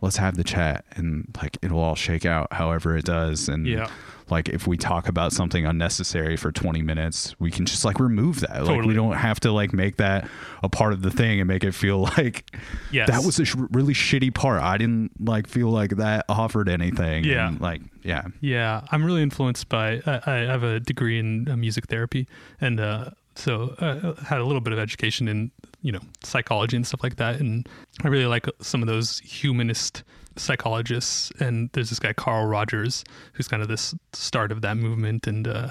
let's have the chat and like it'll all shake out however it does and Yeah. like if we talk about something unnecessary for 20 minutes we can just like remove that like we don't have to like make that a part of the thing and make it feel like Yes. that was a sh- really shitty part i didn't like feel like that offered anything Yeah. and, like yeah Yeah, I'm really influenced by. I, I have a degree in uh, music therapy, and uh, so uh, had a little bit of education in you know psychology and stuff like that. And I really like some of those humanist psychologists. And there's this guy Carl Rogers, who's kind of this start of that movement. And uh,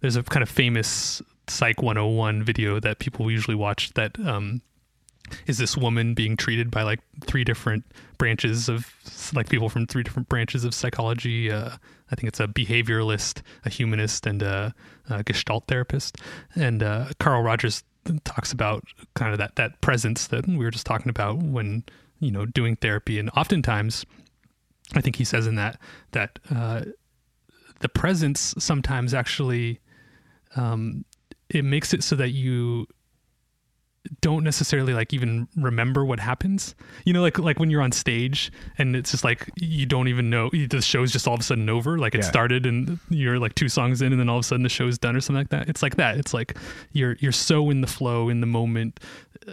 there's a kind of famous Psych 101 video that people usually watch that um, is this woman being treated by like three different branches of like people from three different branches of psychology. Uh, I think it's a behavioralist, a humanist, and a, a gestalt therapist. And uh, Carl Rogers talks about kind of that that presence that we were just talking about when you know doing therapy, and oftentimes, I think he says in that that uh, the presence sometimes actually um, it makes it so that you don't necessarily like even remember what happens. You know, like like when you're on stage and it's just like you don't even know the show's just all of a sudden over. Like it Yeah. started and you're like two songs in and then all of a sudden the show's done or something like that. It's like that. It's like you're you're so in the flow in the moment,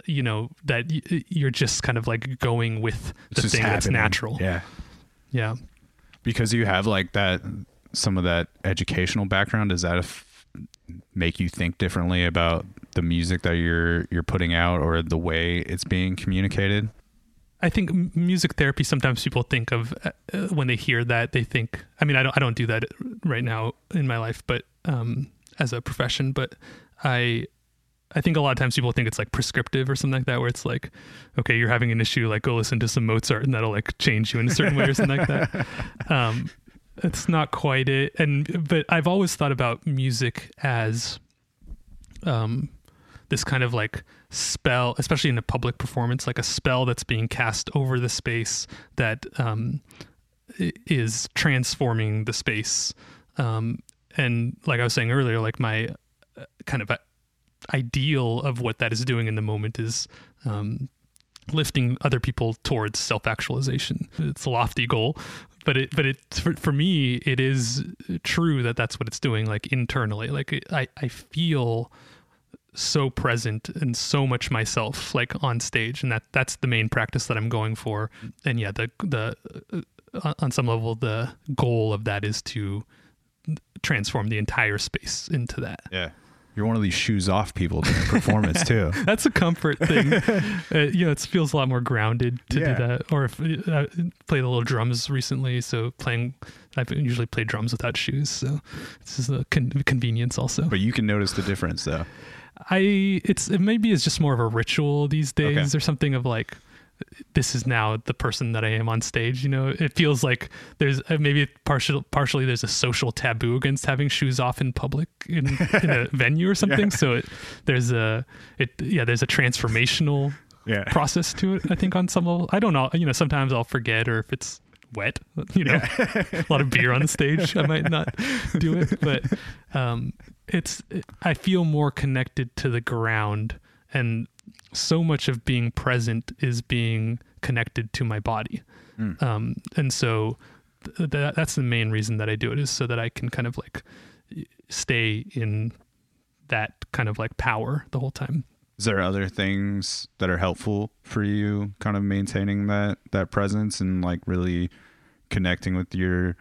you know, that you're just kind of like going with the thing that's natural. yeah Yeah. because you have like that some of that educational background does that f- make you think differently about the music that you're you're putting out or the way it's being communicated I think music therapy. Sometimes people think of uh, uh, when they hear that they think. I mean, I don't. I don't do that right now in my life, but um, as a profession. But I I think a lot of times people think it's like prescriptive or something like that, where it's like, okay, you're having an issue, like go listen to some Mozart and that'll like change you in a certain way or something like that. Um, it's not quite it. And, but I've always thought about music as, um, this kind of like spell, especially in a public performance, like a spell that's being cast over the space that, um, is transforming the space. Um, and like I was saying earlier, like my uh, kind of a ideal of what that is doing in the moment is um, lifting other people towards self-actualization. It's a lofty goal, but it but it for, for me it is true that that's what it's doing like internally. Like I I feel so present and so much myself like on stage and that that's the main practice that I'm going for. And yeah, the the uh, on some level the goal of that is to transform the entire space into that. Yeah. You're one of these shoes off people during performance too. That's a comfort thing. uh, you know, it feels a lot more grounded to Yeah. do that. Or if uh, played a little drums recently, so playing, I usually play drums without shoes, so this is a con- convenience also. But you can notice the difference though. I it's it maybe it's just more of a ritual these days Okay. or something of like this is now the person that I am on stage. You know, it feels like there's uh, maybe partial, partially there's a social taboo against having shoes off in public in, in a venue or something. So it, there's a it yeah there's a transformational Yeah. process to it. I think on some level. I don't know. You know, sometimes I'll forget or if it's wet. You know, a lot of beer on the stage. I might not do it, but um, it's. I feel more connected to the ground, and so much of being present is being connected to my body. Um, and so th- that, that's the main reason that I do it is so that I can kind of like stay in that kind of like power the whole time. Is there other things that are helpful for you kind of maintaining that that presence and like really connecting with your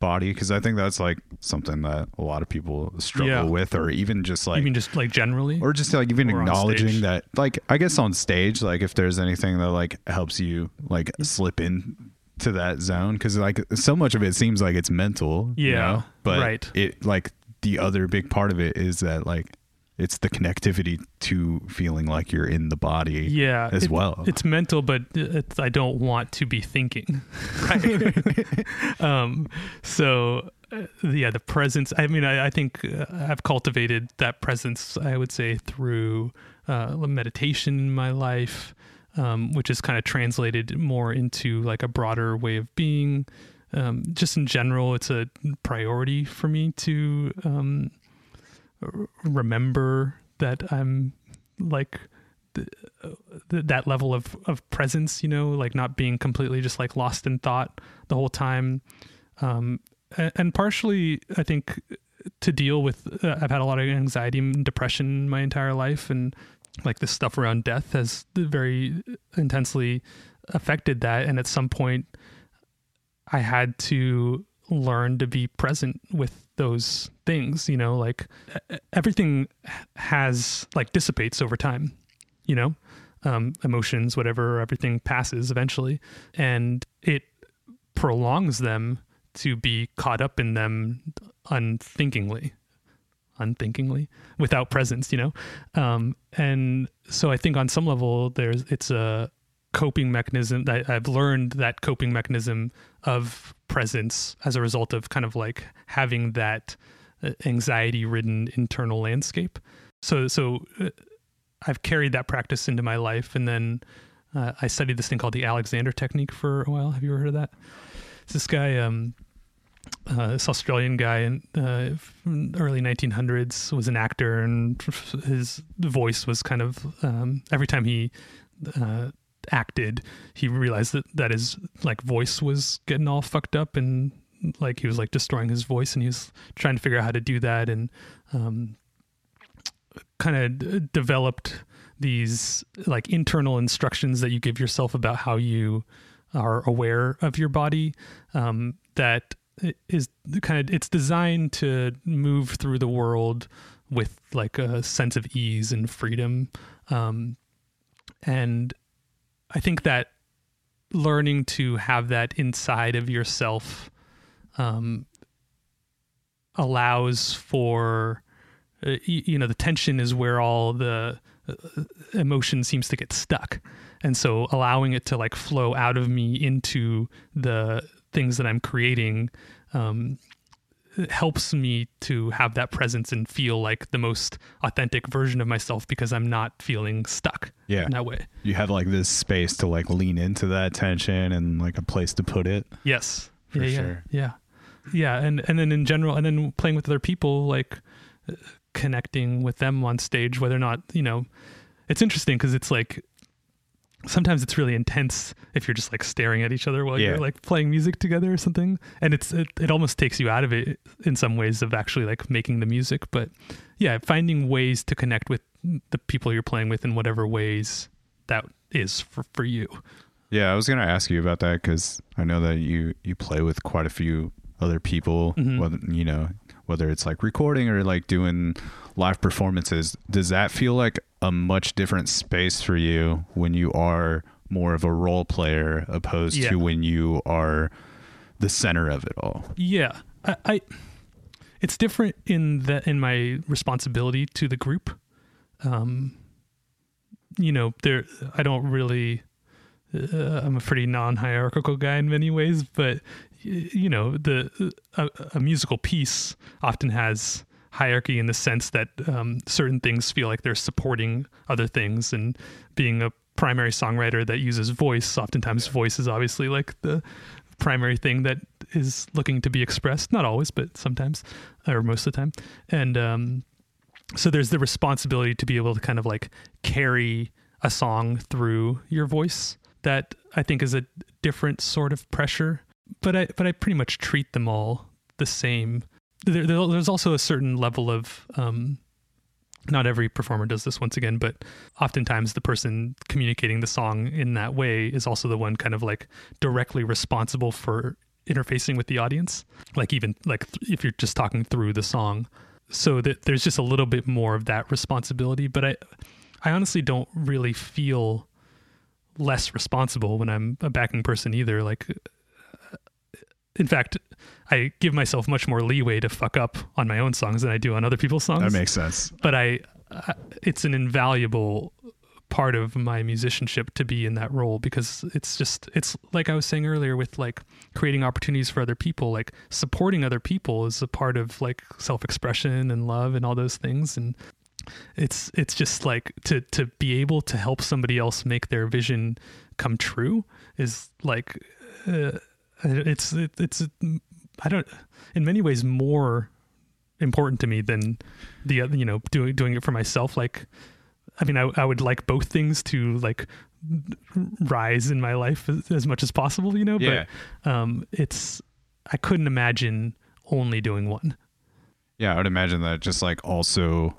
body because I think that's like something that a lot of people struggle Yeah. with or even just like you mean just like generally? or just like even Or acknowledging that like i guess on stage like if there's anything that like helps you like slip in to that zone because like so much of it seems like it's mental you Yeah, know? but right. it like the other big part of it is that like it's the connectivity to feeling like you're in the body yeah as it- well. it's mental but it's, i don't want to be thinking um so uh, yeah the presence i mean i, I think uh, i've cultivated that presence i would say through uh, meditation in my life um, which is kind of translated more into like a broader way of being. Um, just in general it's a priority for me to um, remember that i'm like th- that level of of presence you know like not being completely just like lost in thought the whole time. Um and partially i think to deal with uh, i've had a lot of anxiety and depression my entire life and like this stuff around death has very intensely affected that and at some point i had to learn to be present with those things you know like everything has like dissipates over time you know? Um, emotions whatever everything passes eventually. And it prolongs them to be caught up in them unthinkingly unthinkingly without presence you know? Um, and so i think on some level there's it's a coping mechanism that i've learned that coping mechanism of presence as a result of kind of like having that anxiety ridden internal landscape so so uh, I've carried that practice into my life, and then uh, I studied this thing called the Alexander technique for a while. Have you ever heard of that? It's this guy, um, uh, this Australian guy in uh, early 1900s, was an actor, and his voice was kind of um, every time he uh, acted, he realized that that his like voice was getting all fucked up, and like he was like destroying his voice, and he was trying to figure out how to do that, and um, kind of developed these like internal instructions that you give yourself about how you are aware of your body um, that is kind of it's designed to move through the world with like a sense of ease and freedom um, and i think that learning to have that inside of yourself um, allows for uh, you know the tension is where all the uh, emotion seems to get stuck. And so allowing it to like flow out of me into the things that i'm creating um, helps me to have that presence and feel like the most authentic version of myself because i'm not feeling stuck Yeah. in that way You have like this space to like lean into that tension and like a place to put it. Yes. For yeah, yeah, sure. Yeah. Yeah, and and then in general, and then playing with other people, like uh, connecting with them on stage, whether or not you know, it's interesting because it's like sometimes it's really intense if you're just like staring at each other while Yeah. you're like playing music together or something, and it's it, it almost takes you out of it in some ways of actually like making the music. But yeah, finding ways to connect with the people you're playing with in whatever ways that is for for you. Yeah, I was gonna ask you about that because I know that you you play with quite a few other people. Mhm. Whether you know whether it's like recording or like doing live performances. Does that feel like a much different space for you when you are more of a role player opposed Yeah. to when you are the center of it all? Yeah, I, I it's different in that in my responsibility to the group. Um, you know, there I don't really. Uh, I'm a pretty non-hierarchical guy in many ways, but you know, the a, a musical piece often has hierarchy in the sense that um, certain things feel like they're supporting other things, and being a primary songwriter that uses voice, oftentimes voice is obviously like the primary thing that is looking to be expressed. Not always, but sometimes, or most of the time. And um, so there's the responsibility to be able to kind of like carry a song through your voice. That I think is a different sort of pressure. But I but I pretty much treat them all the same. There, there- there's also a certain level of um, not every performer does this once again, but oftentimes the person communicating the song in that way is also the one kind of like directly responsible for interfacing with the audience. Like even like th- if you're just talking through the song, so that there's just a little bit more of that responsibility. But I, I honestly don't really feel less responsible when I'm a backing person either. Like, in fact, I give myself much more leeway to fuck up on my own songs than I do on other people's songs That makes sense. but I, I it's an invaluable part of my musicianship to be in that role because it's just it's like I was saying earlier with like creating opportunities for other people like supporting other people is a part of like self-expression and love and all those things and it's it's just like to to be able to help somebody else make their vision come true is like uh, it's it, it's I don't in many ways more important to me than the other you know doing doing it for myself like i mean i, I would like both things to like rise in my life as, as much as possible you know Yeah. but um it's i couldn't imagine only doing one Yeah, I would imagine that just like also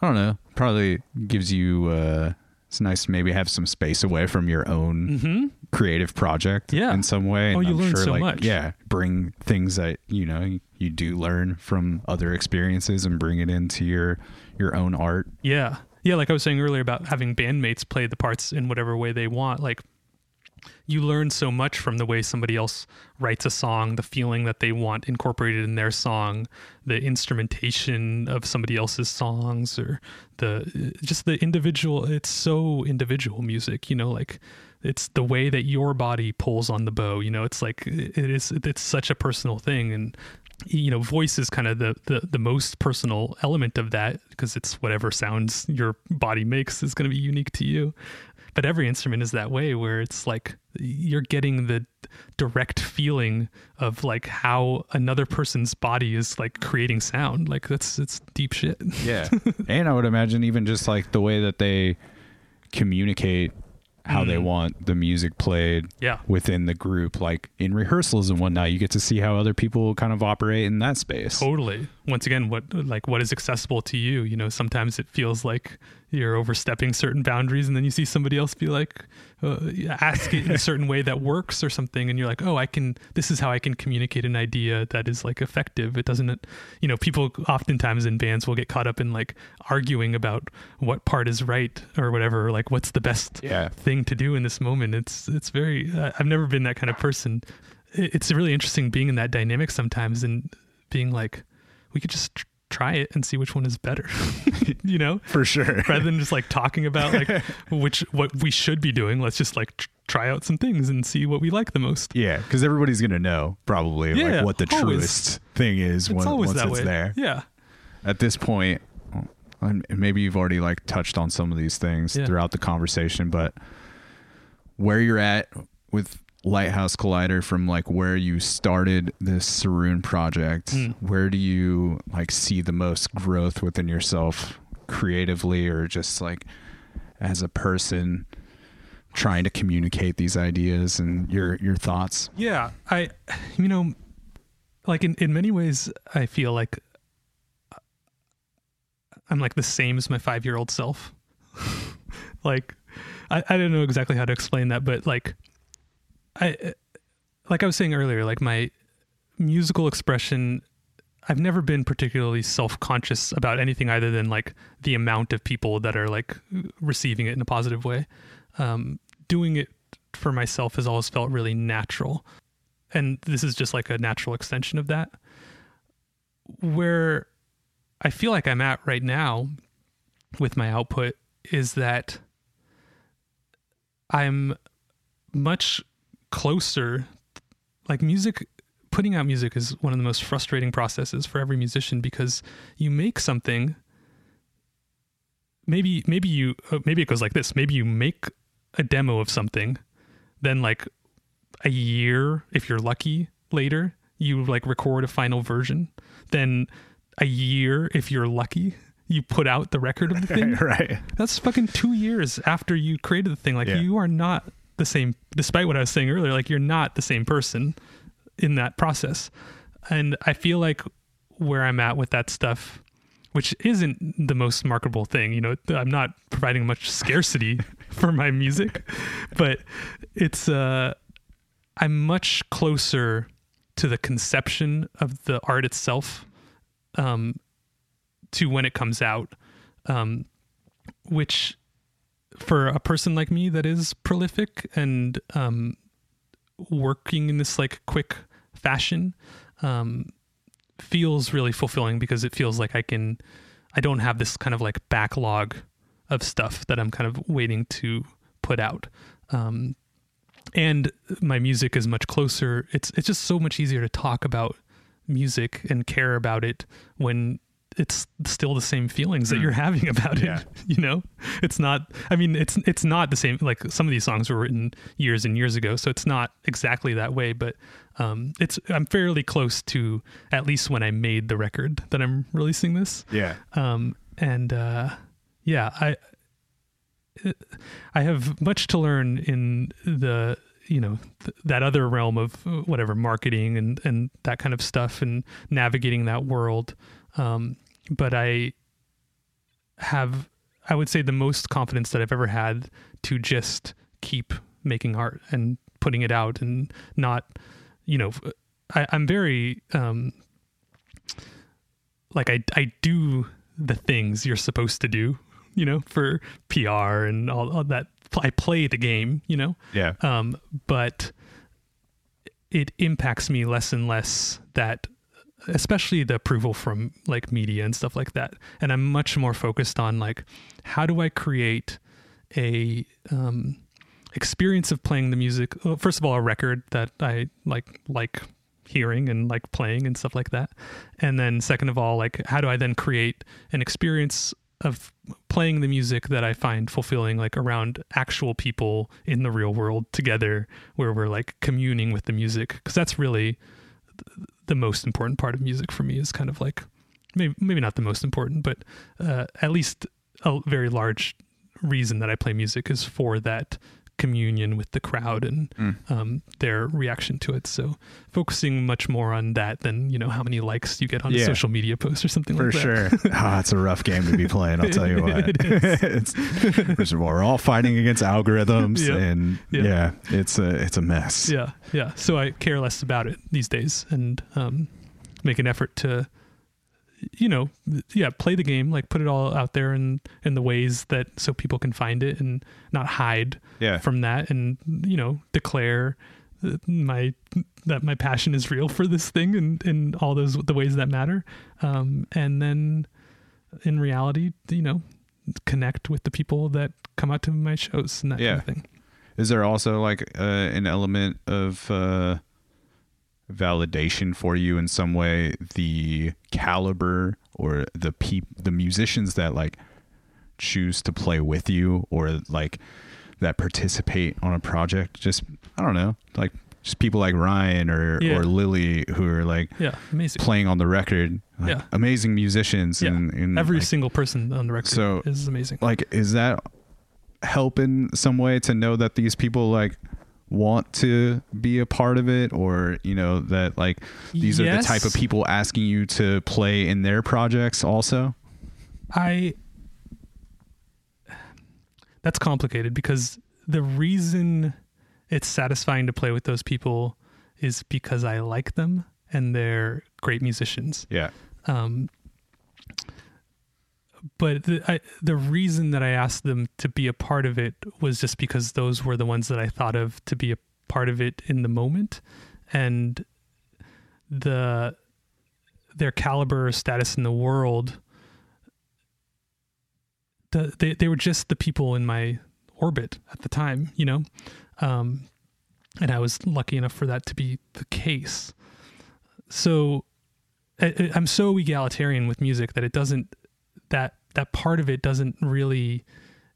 I don't know, probably gives you uh it's nice to maybe have some space away from your own mm-hmm. creative project Yeah. in some way. Oh, And you learn so like, much. Yeah, bring things that you know you do learn from other experiences and bring it into your your own art. Yeah. Yeah, like I was saying earlier about having bandmates play the parts in whatever way they want. Like you learn so much from the way somebody else writes a song, the feeling that they want incorporated in their song, the instrumentation of somebody else's songs or the just the individual it's so individual music, you know, like it's the way that your body pulls on the bow, you know, it's like it is it's such a personal thing and you know voice is kind of the, the the most personal element of that because it's whatever sounds your body makes is going to be unique to you but every instrument is that way where it's like you're getting the direct feeling of like how another person's body is like creating sound like that's it's deep shit Yeah. and I would imagine even just like the way that they communicate how they Mm. want the music played yeah within the group like in rehearsals and whatnot you get to see how other people kind of operate in that space Totally. Once again, what like what is accessible to you? You know, sometimes it feels like you're overstepping certain boundaries, and then you see somebody else be like, uh, ask it in a certain way that works or something, and you're like, oh, I can. This is how I can communicate an idea that is like effective. It doesn't, you know, people oftentimes in bands will get caught up in like arguing about what part is right or whatever, or like what's the best yeah thing to do in this moment. It's it's very. Uh, I've never been that kind of person. It's really interesting being in that dynamic sometimes and being like, we could just try it and see which one is better. you know, For sure. rather than just like talking about like which what we should be doing. Let's just like tr- try out some things and see what we like the most. Yeah, because everybody's gonna know probably Yeah, like what the always. truest thing is It's when, once that it's way. there. Yeah. At this point, and maybe you've already like touched on some of these things Yeah. throughout the conversation, but where you're at with Lighthouse Collider from like where you started this Saroon project, Mm. where do you like see the most growth within yourself creatively or just like as a person trying to communicate these ideas and your your thoughts? Yeah, I, you know, like in in many ways, I feel like I'm like the same as my five year old self. like, I I don't know exactly how to explain that, but like, I like I was saying earlier, like my musical expression. I've never been particularly self conscious about anything other than like the amount of people that are like receiving it in a positive way. Um, doing it for myself has always felt really natural and this is just like a natural extension of that where i feel like i'm at right now with my output is that i'm much closer like music putting out music is one of the most frustrating processes for every musician because you make something maybe maybe you uh, maybe it goes like this maybe you make a demo of something then like a year if you're lucky later you like record a final version then a year if you're lucky you put out the record of the thing right. that's fucking two years after you created the thing like Yeah. you are not the same despite what i was saying earlier like you're not the same person in that process. And i feel like where i'm at with that stuff which isn't the most marketable thing you know i'm not providing much scarcity for my music but it's uh i'm much closer to the conception of the art itself um to when it comes out um which for a person like me that is prolific and um, working in this like quick fashion um, feels really fulfilling because it feels like I can I don't have this kind of like backlog of stuff that I'm kind of waiting to put out. Um, and my music is much closer. It's it's just so much easier to talk about music and care about it when it's still the same feelings that you're having about Yeah. it. You know, it's not. I mean, it's it's not the same. Like some of these songs were written years and years ago, so it's not exactly that way. But um, it's I'm fairly close to at least when I made the record that I'm releasing this Yeah. um, and uh, yeah, I I have much to learn in the you know th- that other realm of uh, whatever marketing and and that kind of stuff and navigating that world. Um, but I have I would say the most confidence that I've ever had to just keep making art and putting it out and not you know I, I'm very um, like I I do the things you're supposed to do, you know, for PR and all, all that. I play the game, you know, Yeah. um, but it impacts me less and less that especially the approval from like media and stuff like that. And i'm much more focused on like how do i create a um, experience of playing the music well, first of all a record that i like like hearing and like playing and stuff like that. And then second of all like how do i then create an experience of playing the music that i find fulfilling like around actual people in the real world together where we're like communing with the music? Because that's really the most important part of music for me is kind of like maybe maybe not the most important but uh, at least a very large reason that i play music is for that communion with the crowd and Mm. um, their reaction to it so focusing much more on that than you know how many likes you get on a social media post or something For like that For sure. Ah, it's a rough game to be playing, I'll tell you what. It it's, first of all, we're all fighting against algorithms Yeah. and Yeah. yeah. it's a it's a mess. Yeah, yeah. So I care less about it these days and um, make an effort to, you know, yeah, play the game, like put it all out there in in the ways that so people can find it and not hide Yeah. from that, and you know, declare my that my passion is real for this thing and in all those the ways that matter um, and then in reality you know connect with the people that come out to my shows and that Yeah. kind of thing Is there also like uh, an element of uh, validation for you in some way? The caliber or the peop- the musicians that like choose to play with you or like that participate on a project. Just I don't know, like just people like Ryan or Yeah. or Lily who are like yeah amazing playing on the record. Like, Yeah. amazing musicians. yeah And, and every like, single person on the record So- is amazing like is that help in some way to know that these people like want to be a part of it or you know that like these are the type of people asking you to play in their projects also? I that's complicated because the reason it's satisfying to play with those people is because I like them and they're great musicians. yeah. Um, but the, I, the reason that I asked them to be a part of it was just because those were the ones that I thought of to be a part of it in the moment, and the their caliber or status in the world. The, they they were just the people in my orbit at the time, you know, um, and I was lucky enough for that to be the case. So I, I'm so egalitarian with music that it doesn't that that part of it doesn't really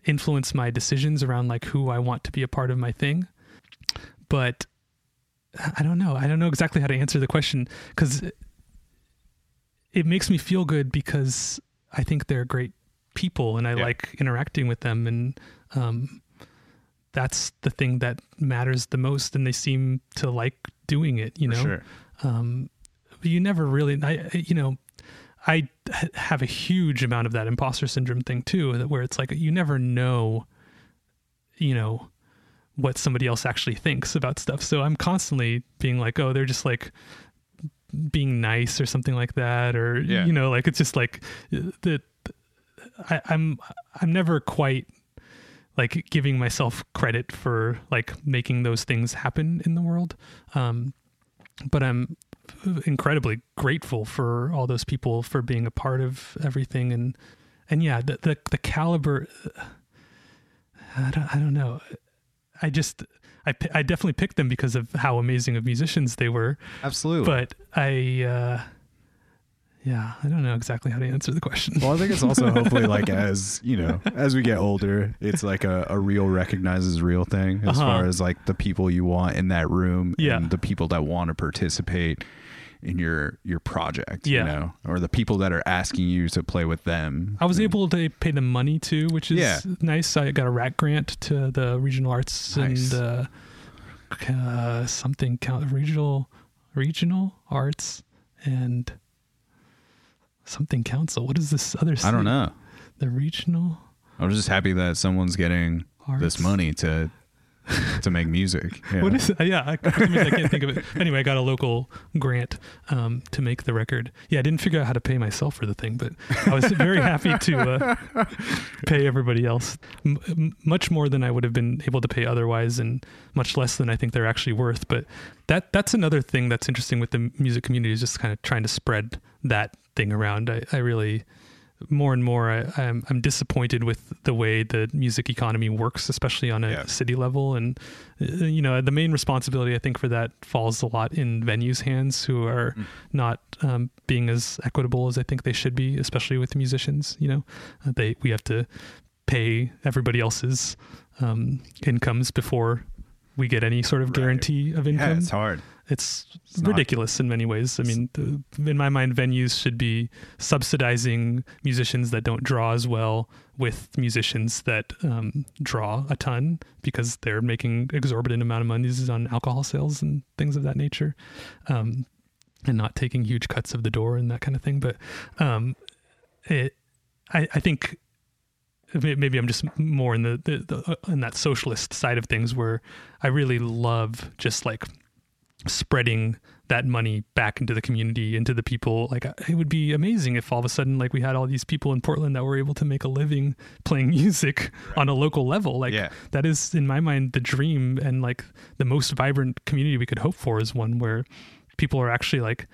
influence my decisions around like who I want to be a part of my thing. But I don't know. I don't know exactly how to answer the question because it makes me feel good because I think they're great people and I Yeah. like interacting with them and um, that's the thing that matters the most and they seem to like doing it, you know sure um, but you never really, I- you know, I have a huge amount of that imposter syndrome thing too, where it's like you never know, you know, what somebody else actually thinks about stuff. So I'm constantly being like, oh, they're just like being nice or something like that, or Yeah. you know, like it's just like that. I, I'm I'm never quite like giving myself credit for like making those things happen in the world. Um, but I'm incredibly grateful for all those people for being a part of everything. And and yeah the the, the caliber I don't, I don't know. I just I, I definitely picked them because of how amazing of musicians they were. Absolutely. But I uh yeah I don't know exactly how to answer the question. Well, I think it's also hopefully like as you know, as we get older, it's like a, a real recognizes real thing as Uh-huh. far as like the people you want in that room Yeah. and the people that want to participate in your your project, Yeah. you know, or the people that are asking you to play with them. I was able to pay them money too, which is Yeah. nice. I got a RACC grant to the regional arts Nice. and uh, uh, something count regional regional arts and something council. What is this other? I don't know. The regional I'm just happy that someone's getting arts. this money to to make music. Yeah. What is it? Yeah, I, for some reason I can't think of it. Anyway, I got a local grant um, to make the record. Yeah, I didn't figure out how to pay myself for the thing, but I was very happy to uh, pay everybody else m- much more than I would have been able to pay otherwise, and much less than I think they're actually worth. But that that's another thing that's interesting with the music community is just kind of trying to spread that thing around. I, I really more and more I, I'm I'm disappointed with the way the music economy works, especially on a Yeah. city level. And uh, you know, the main responsibility I think for that falls a lot in venues' hands, who are Mm. not um, being as equitable as I think they should be, especially with musicians. You know, uh, they we have to pay everybody else's um, incomes before we get any sort of Right. guarantee of Yeah, income it's hard. It's, It's not- ridiculous in many ways. I mean, the, in my mind, venues should be subsidizing musicians that don't draw as well with musicians that um, draw a ton because they're making exorbitant amount of monies on alcohol sales and things of that nature, um, and not taking huge cuts of the door and that kind of thing. But um, it, I, I think maybe I'm just more in the, the, the uh, in that socialist side of things where I really love just like spreading that money back into the community, into the people. Like uh, it would be amazing if all of a sudden, like we had all these people in Portland that were able to make a living playing music on a local level. Like Yeah. that is, in my mind, the dream and like the most vibrant community we could hope for is one where people are actually like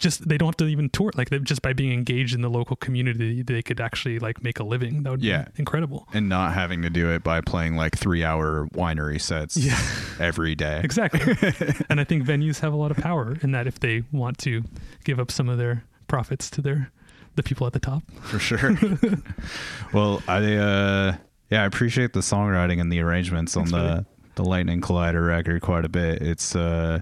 just they don't have to even tour like they just by being engaged in the local community they could actually like make a living that would Yeah. be incredible and not having to do it by playing like three hour winery sets Yeah. every day. exactly and i think venues have a lot of power in that if they want to give up some of their profits to their the people at the top for sure. well, I uh yeah, I appreciate the songwriting and the arrangements on the buddy. the Lightning Collider record quite a bit. It's uh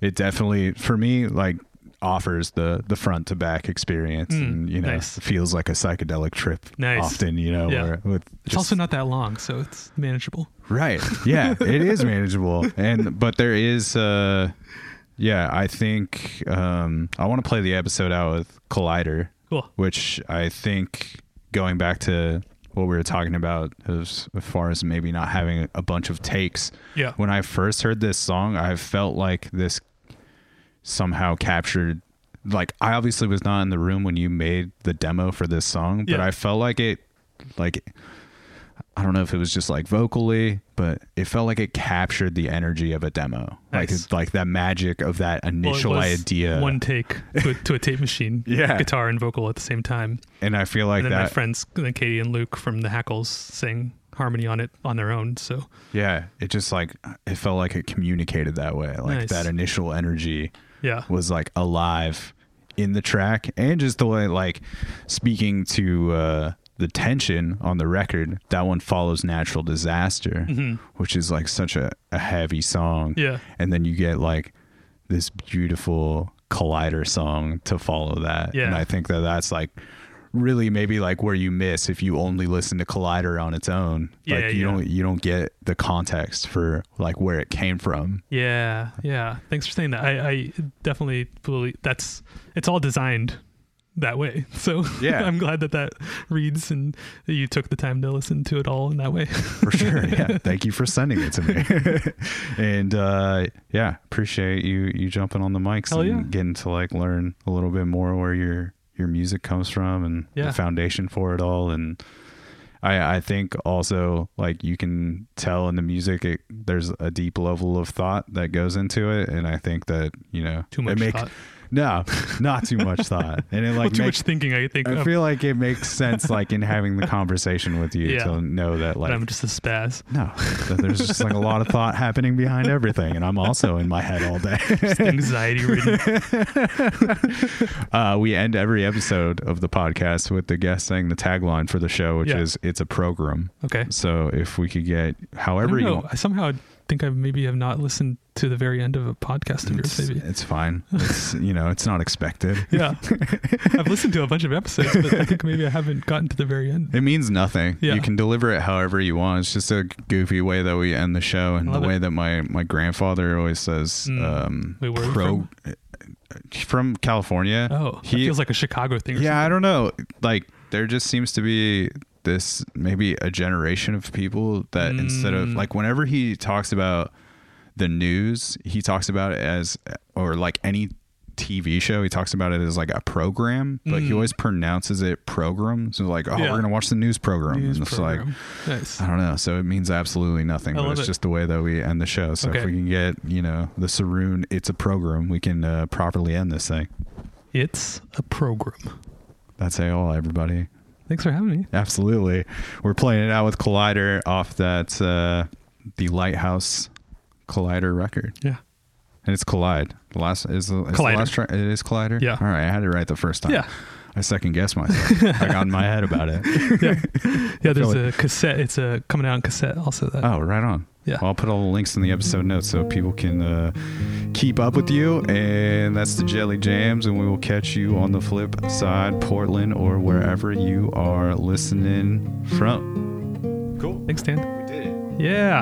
it definitely for me like offers the the front to back experience Mm, and you know nice. feels like a psychedelic trip Nice. often you know Yeah. where with it's also not that long so it's manageable Right. Yeah, it is manageable. And but there is uh yeah, I think um I want to play the episode out with Collider, cool which I think going back to what we were talking about as, as far as maybe not having a bunch of takes. yeah When I first heard this song, I felt like this somehow captured like I obviously was not in the room when you made the demo for this song, but Yeah. I felt like it like I don't know if it was just like vocally, but it felt like it captured the energy of a demo. Like Nice. it's like that magic of that Well, it initial was idea. one take to a, to a tape machine Yeah. guitar and vocal at the same time and I feel like and then my friends then katie and luke from the hackles sing harmony on it on their own so yeah, it just like it felt like it communicated that way. Like Nice. that initial energy yeah was like alive in the track and just the way like speaking to uh the tension on the record that one follows natural disaster which is like such a, a heavy song Mm-hmm. Yeah. and then you get like this beautiful collider song to follow that Yeah. and i think that that's like really maybe like where you miss if you only listen to collider on its own Yeah, like you yeah. don't you don't get the context for like where it came from Yeah, yeah. Thanks for saying that. I, I definitely believe that's it's all designed that way. So Yeah. I'm glad that that reads and that you took the time to listen to it all in that way. for sure. Yeah, thank you for sending it to me. and uh, yeah, appreciate you you jumping on the mics Hell and yeah. getting to like learn a little bit more where your your music comes from and Yeah. the foundation for it all. And I I think also like you can tell in the music it, there's a deep level of thought that goes into it, and I think that you know Too it much thought. No, not too much thought, and it like well, too makes much thinking. I think. I feel like it makes sense, like in having the conversation with you, Yeah. to know that, but like, I'm just a spaz. no, there's just like a lot of thought happening behind everything, and I'm also in my head all day. Anxiety ridden. uh, we end every episode of the podcast with the guest saying the tagline for the show, which Yeah. is "It's a program." Okay. So if we could get, however you, want, somehow think I maybe have not listened to the very end of a podcast of it's, yours. Maybe. it's fine. It's you know, it's not expected. Yeah. I've listened to a bunch of episodes, but I think maybe I haven't gotten to the very end. It means nothing. Yeah. You can deliver it however you want. It's just a goofy way that we end the show, and the it. way that my my grandfather always says, Mm. um, Wait, where are you pro from California. Oh, He- feels like a Chicago thing. Or yeah, I don't know. Like there just seems to be this maybe a generation of people that instead of Mm. like whenever he talks about the news, he talks about it as or like any TV show, he talks about it as like a program, but he Mm. always pronounces it program. So like, oh, Yeah. we're gonna watch the news program, News and it's like nice. I don't know. So it means absolutely nothing, I but it's it. just the way that we end the show. So if we can get you know the Saroon, it's a program, we can uh, properly end this thing. It's a program. That's all, everybody. Thanks for having me. Absolutely. We're playing it out with Collider off that uh the Lighthouse Collider record. Yeah. And it's Collide. The last is the, is the last track. It is Collider. Yeah. All right, I had it right the first time. Yeah. I second guess myself. I got in my head about it. Yeah, yeah there's like- a cassette. It's a coming out on cassette. Also, that. Oh, right on. Yeah. Well, I'll put all the links in the episode notes so people can uh, keep up with you. And that's the Jelly Jams. And we will catch you on the flip side, Portland, or wherever you are listening from. Cool. Thanks, Dan. We did it. Yeah.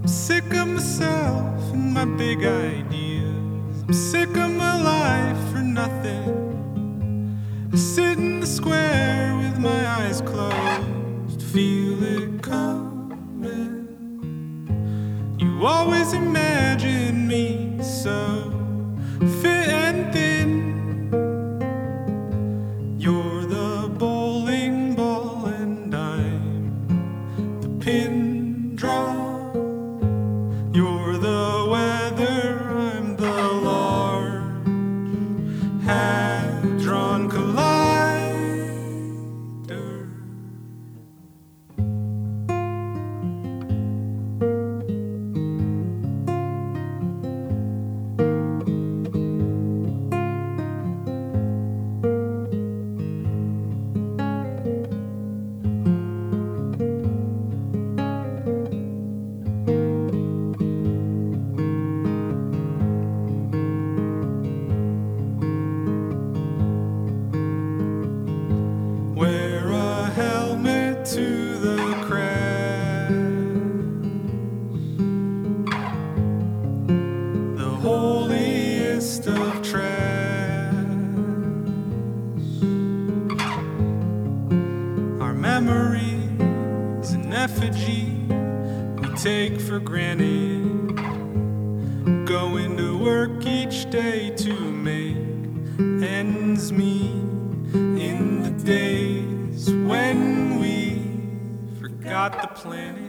I'm sick of myself and my big ideas. I'm sick of my life for nothing. I sit in the square with my eyes closed, feel it coming. You always imagine me so fit and thin. Take for granted. Going to work each day to make ends meet in the days when we forgot the planet.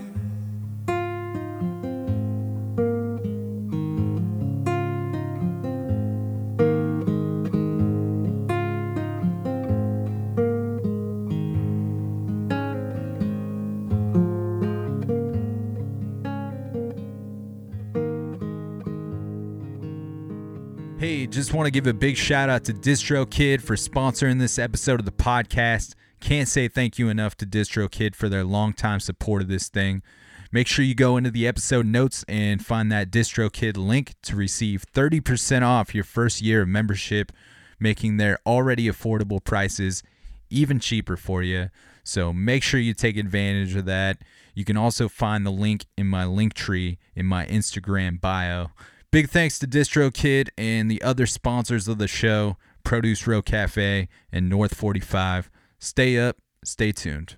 Want to give a big shout out to DistroKid for sponsoring this episode of the podcast. Can't say thank you enough to DistroKid for their longtime support of this thing. Make sure you go into the episode notes and find that DistroKid link to receive 30% off your first year of membership, making their already affordable prices even cheaper for you. So make sure you take advantage of that. You can also find the link in my link tree in my Instagram bio. Big thanks to DistroKid and the other sponsors of the show, Produce Row Cafe and North 45. Stay up, stay tuned.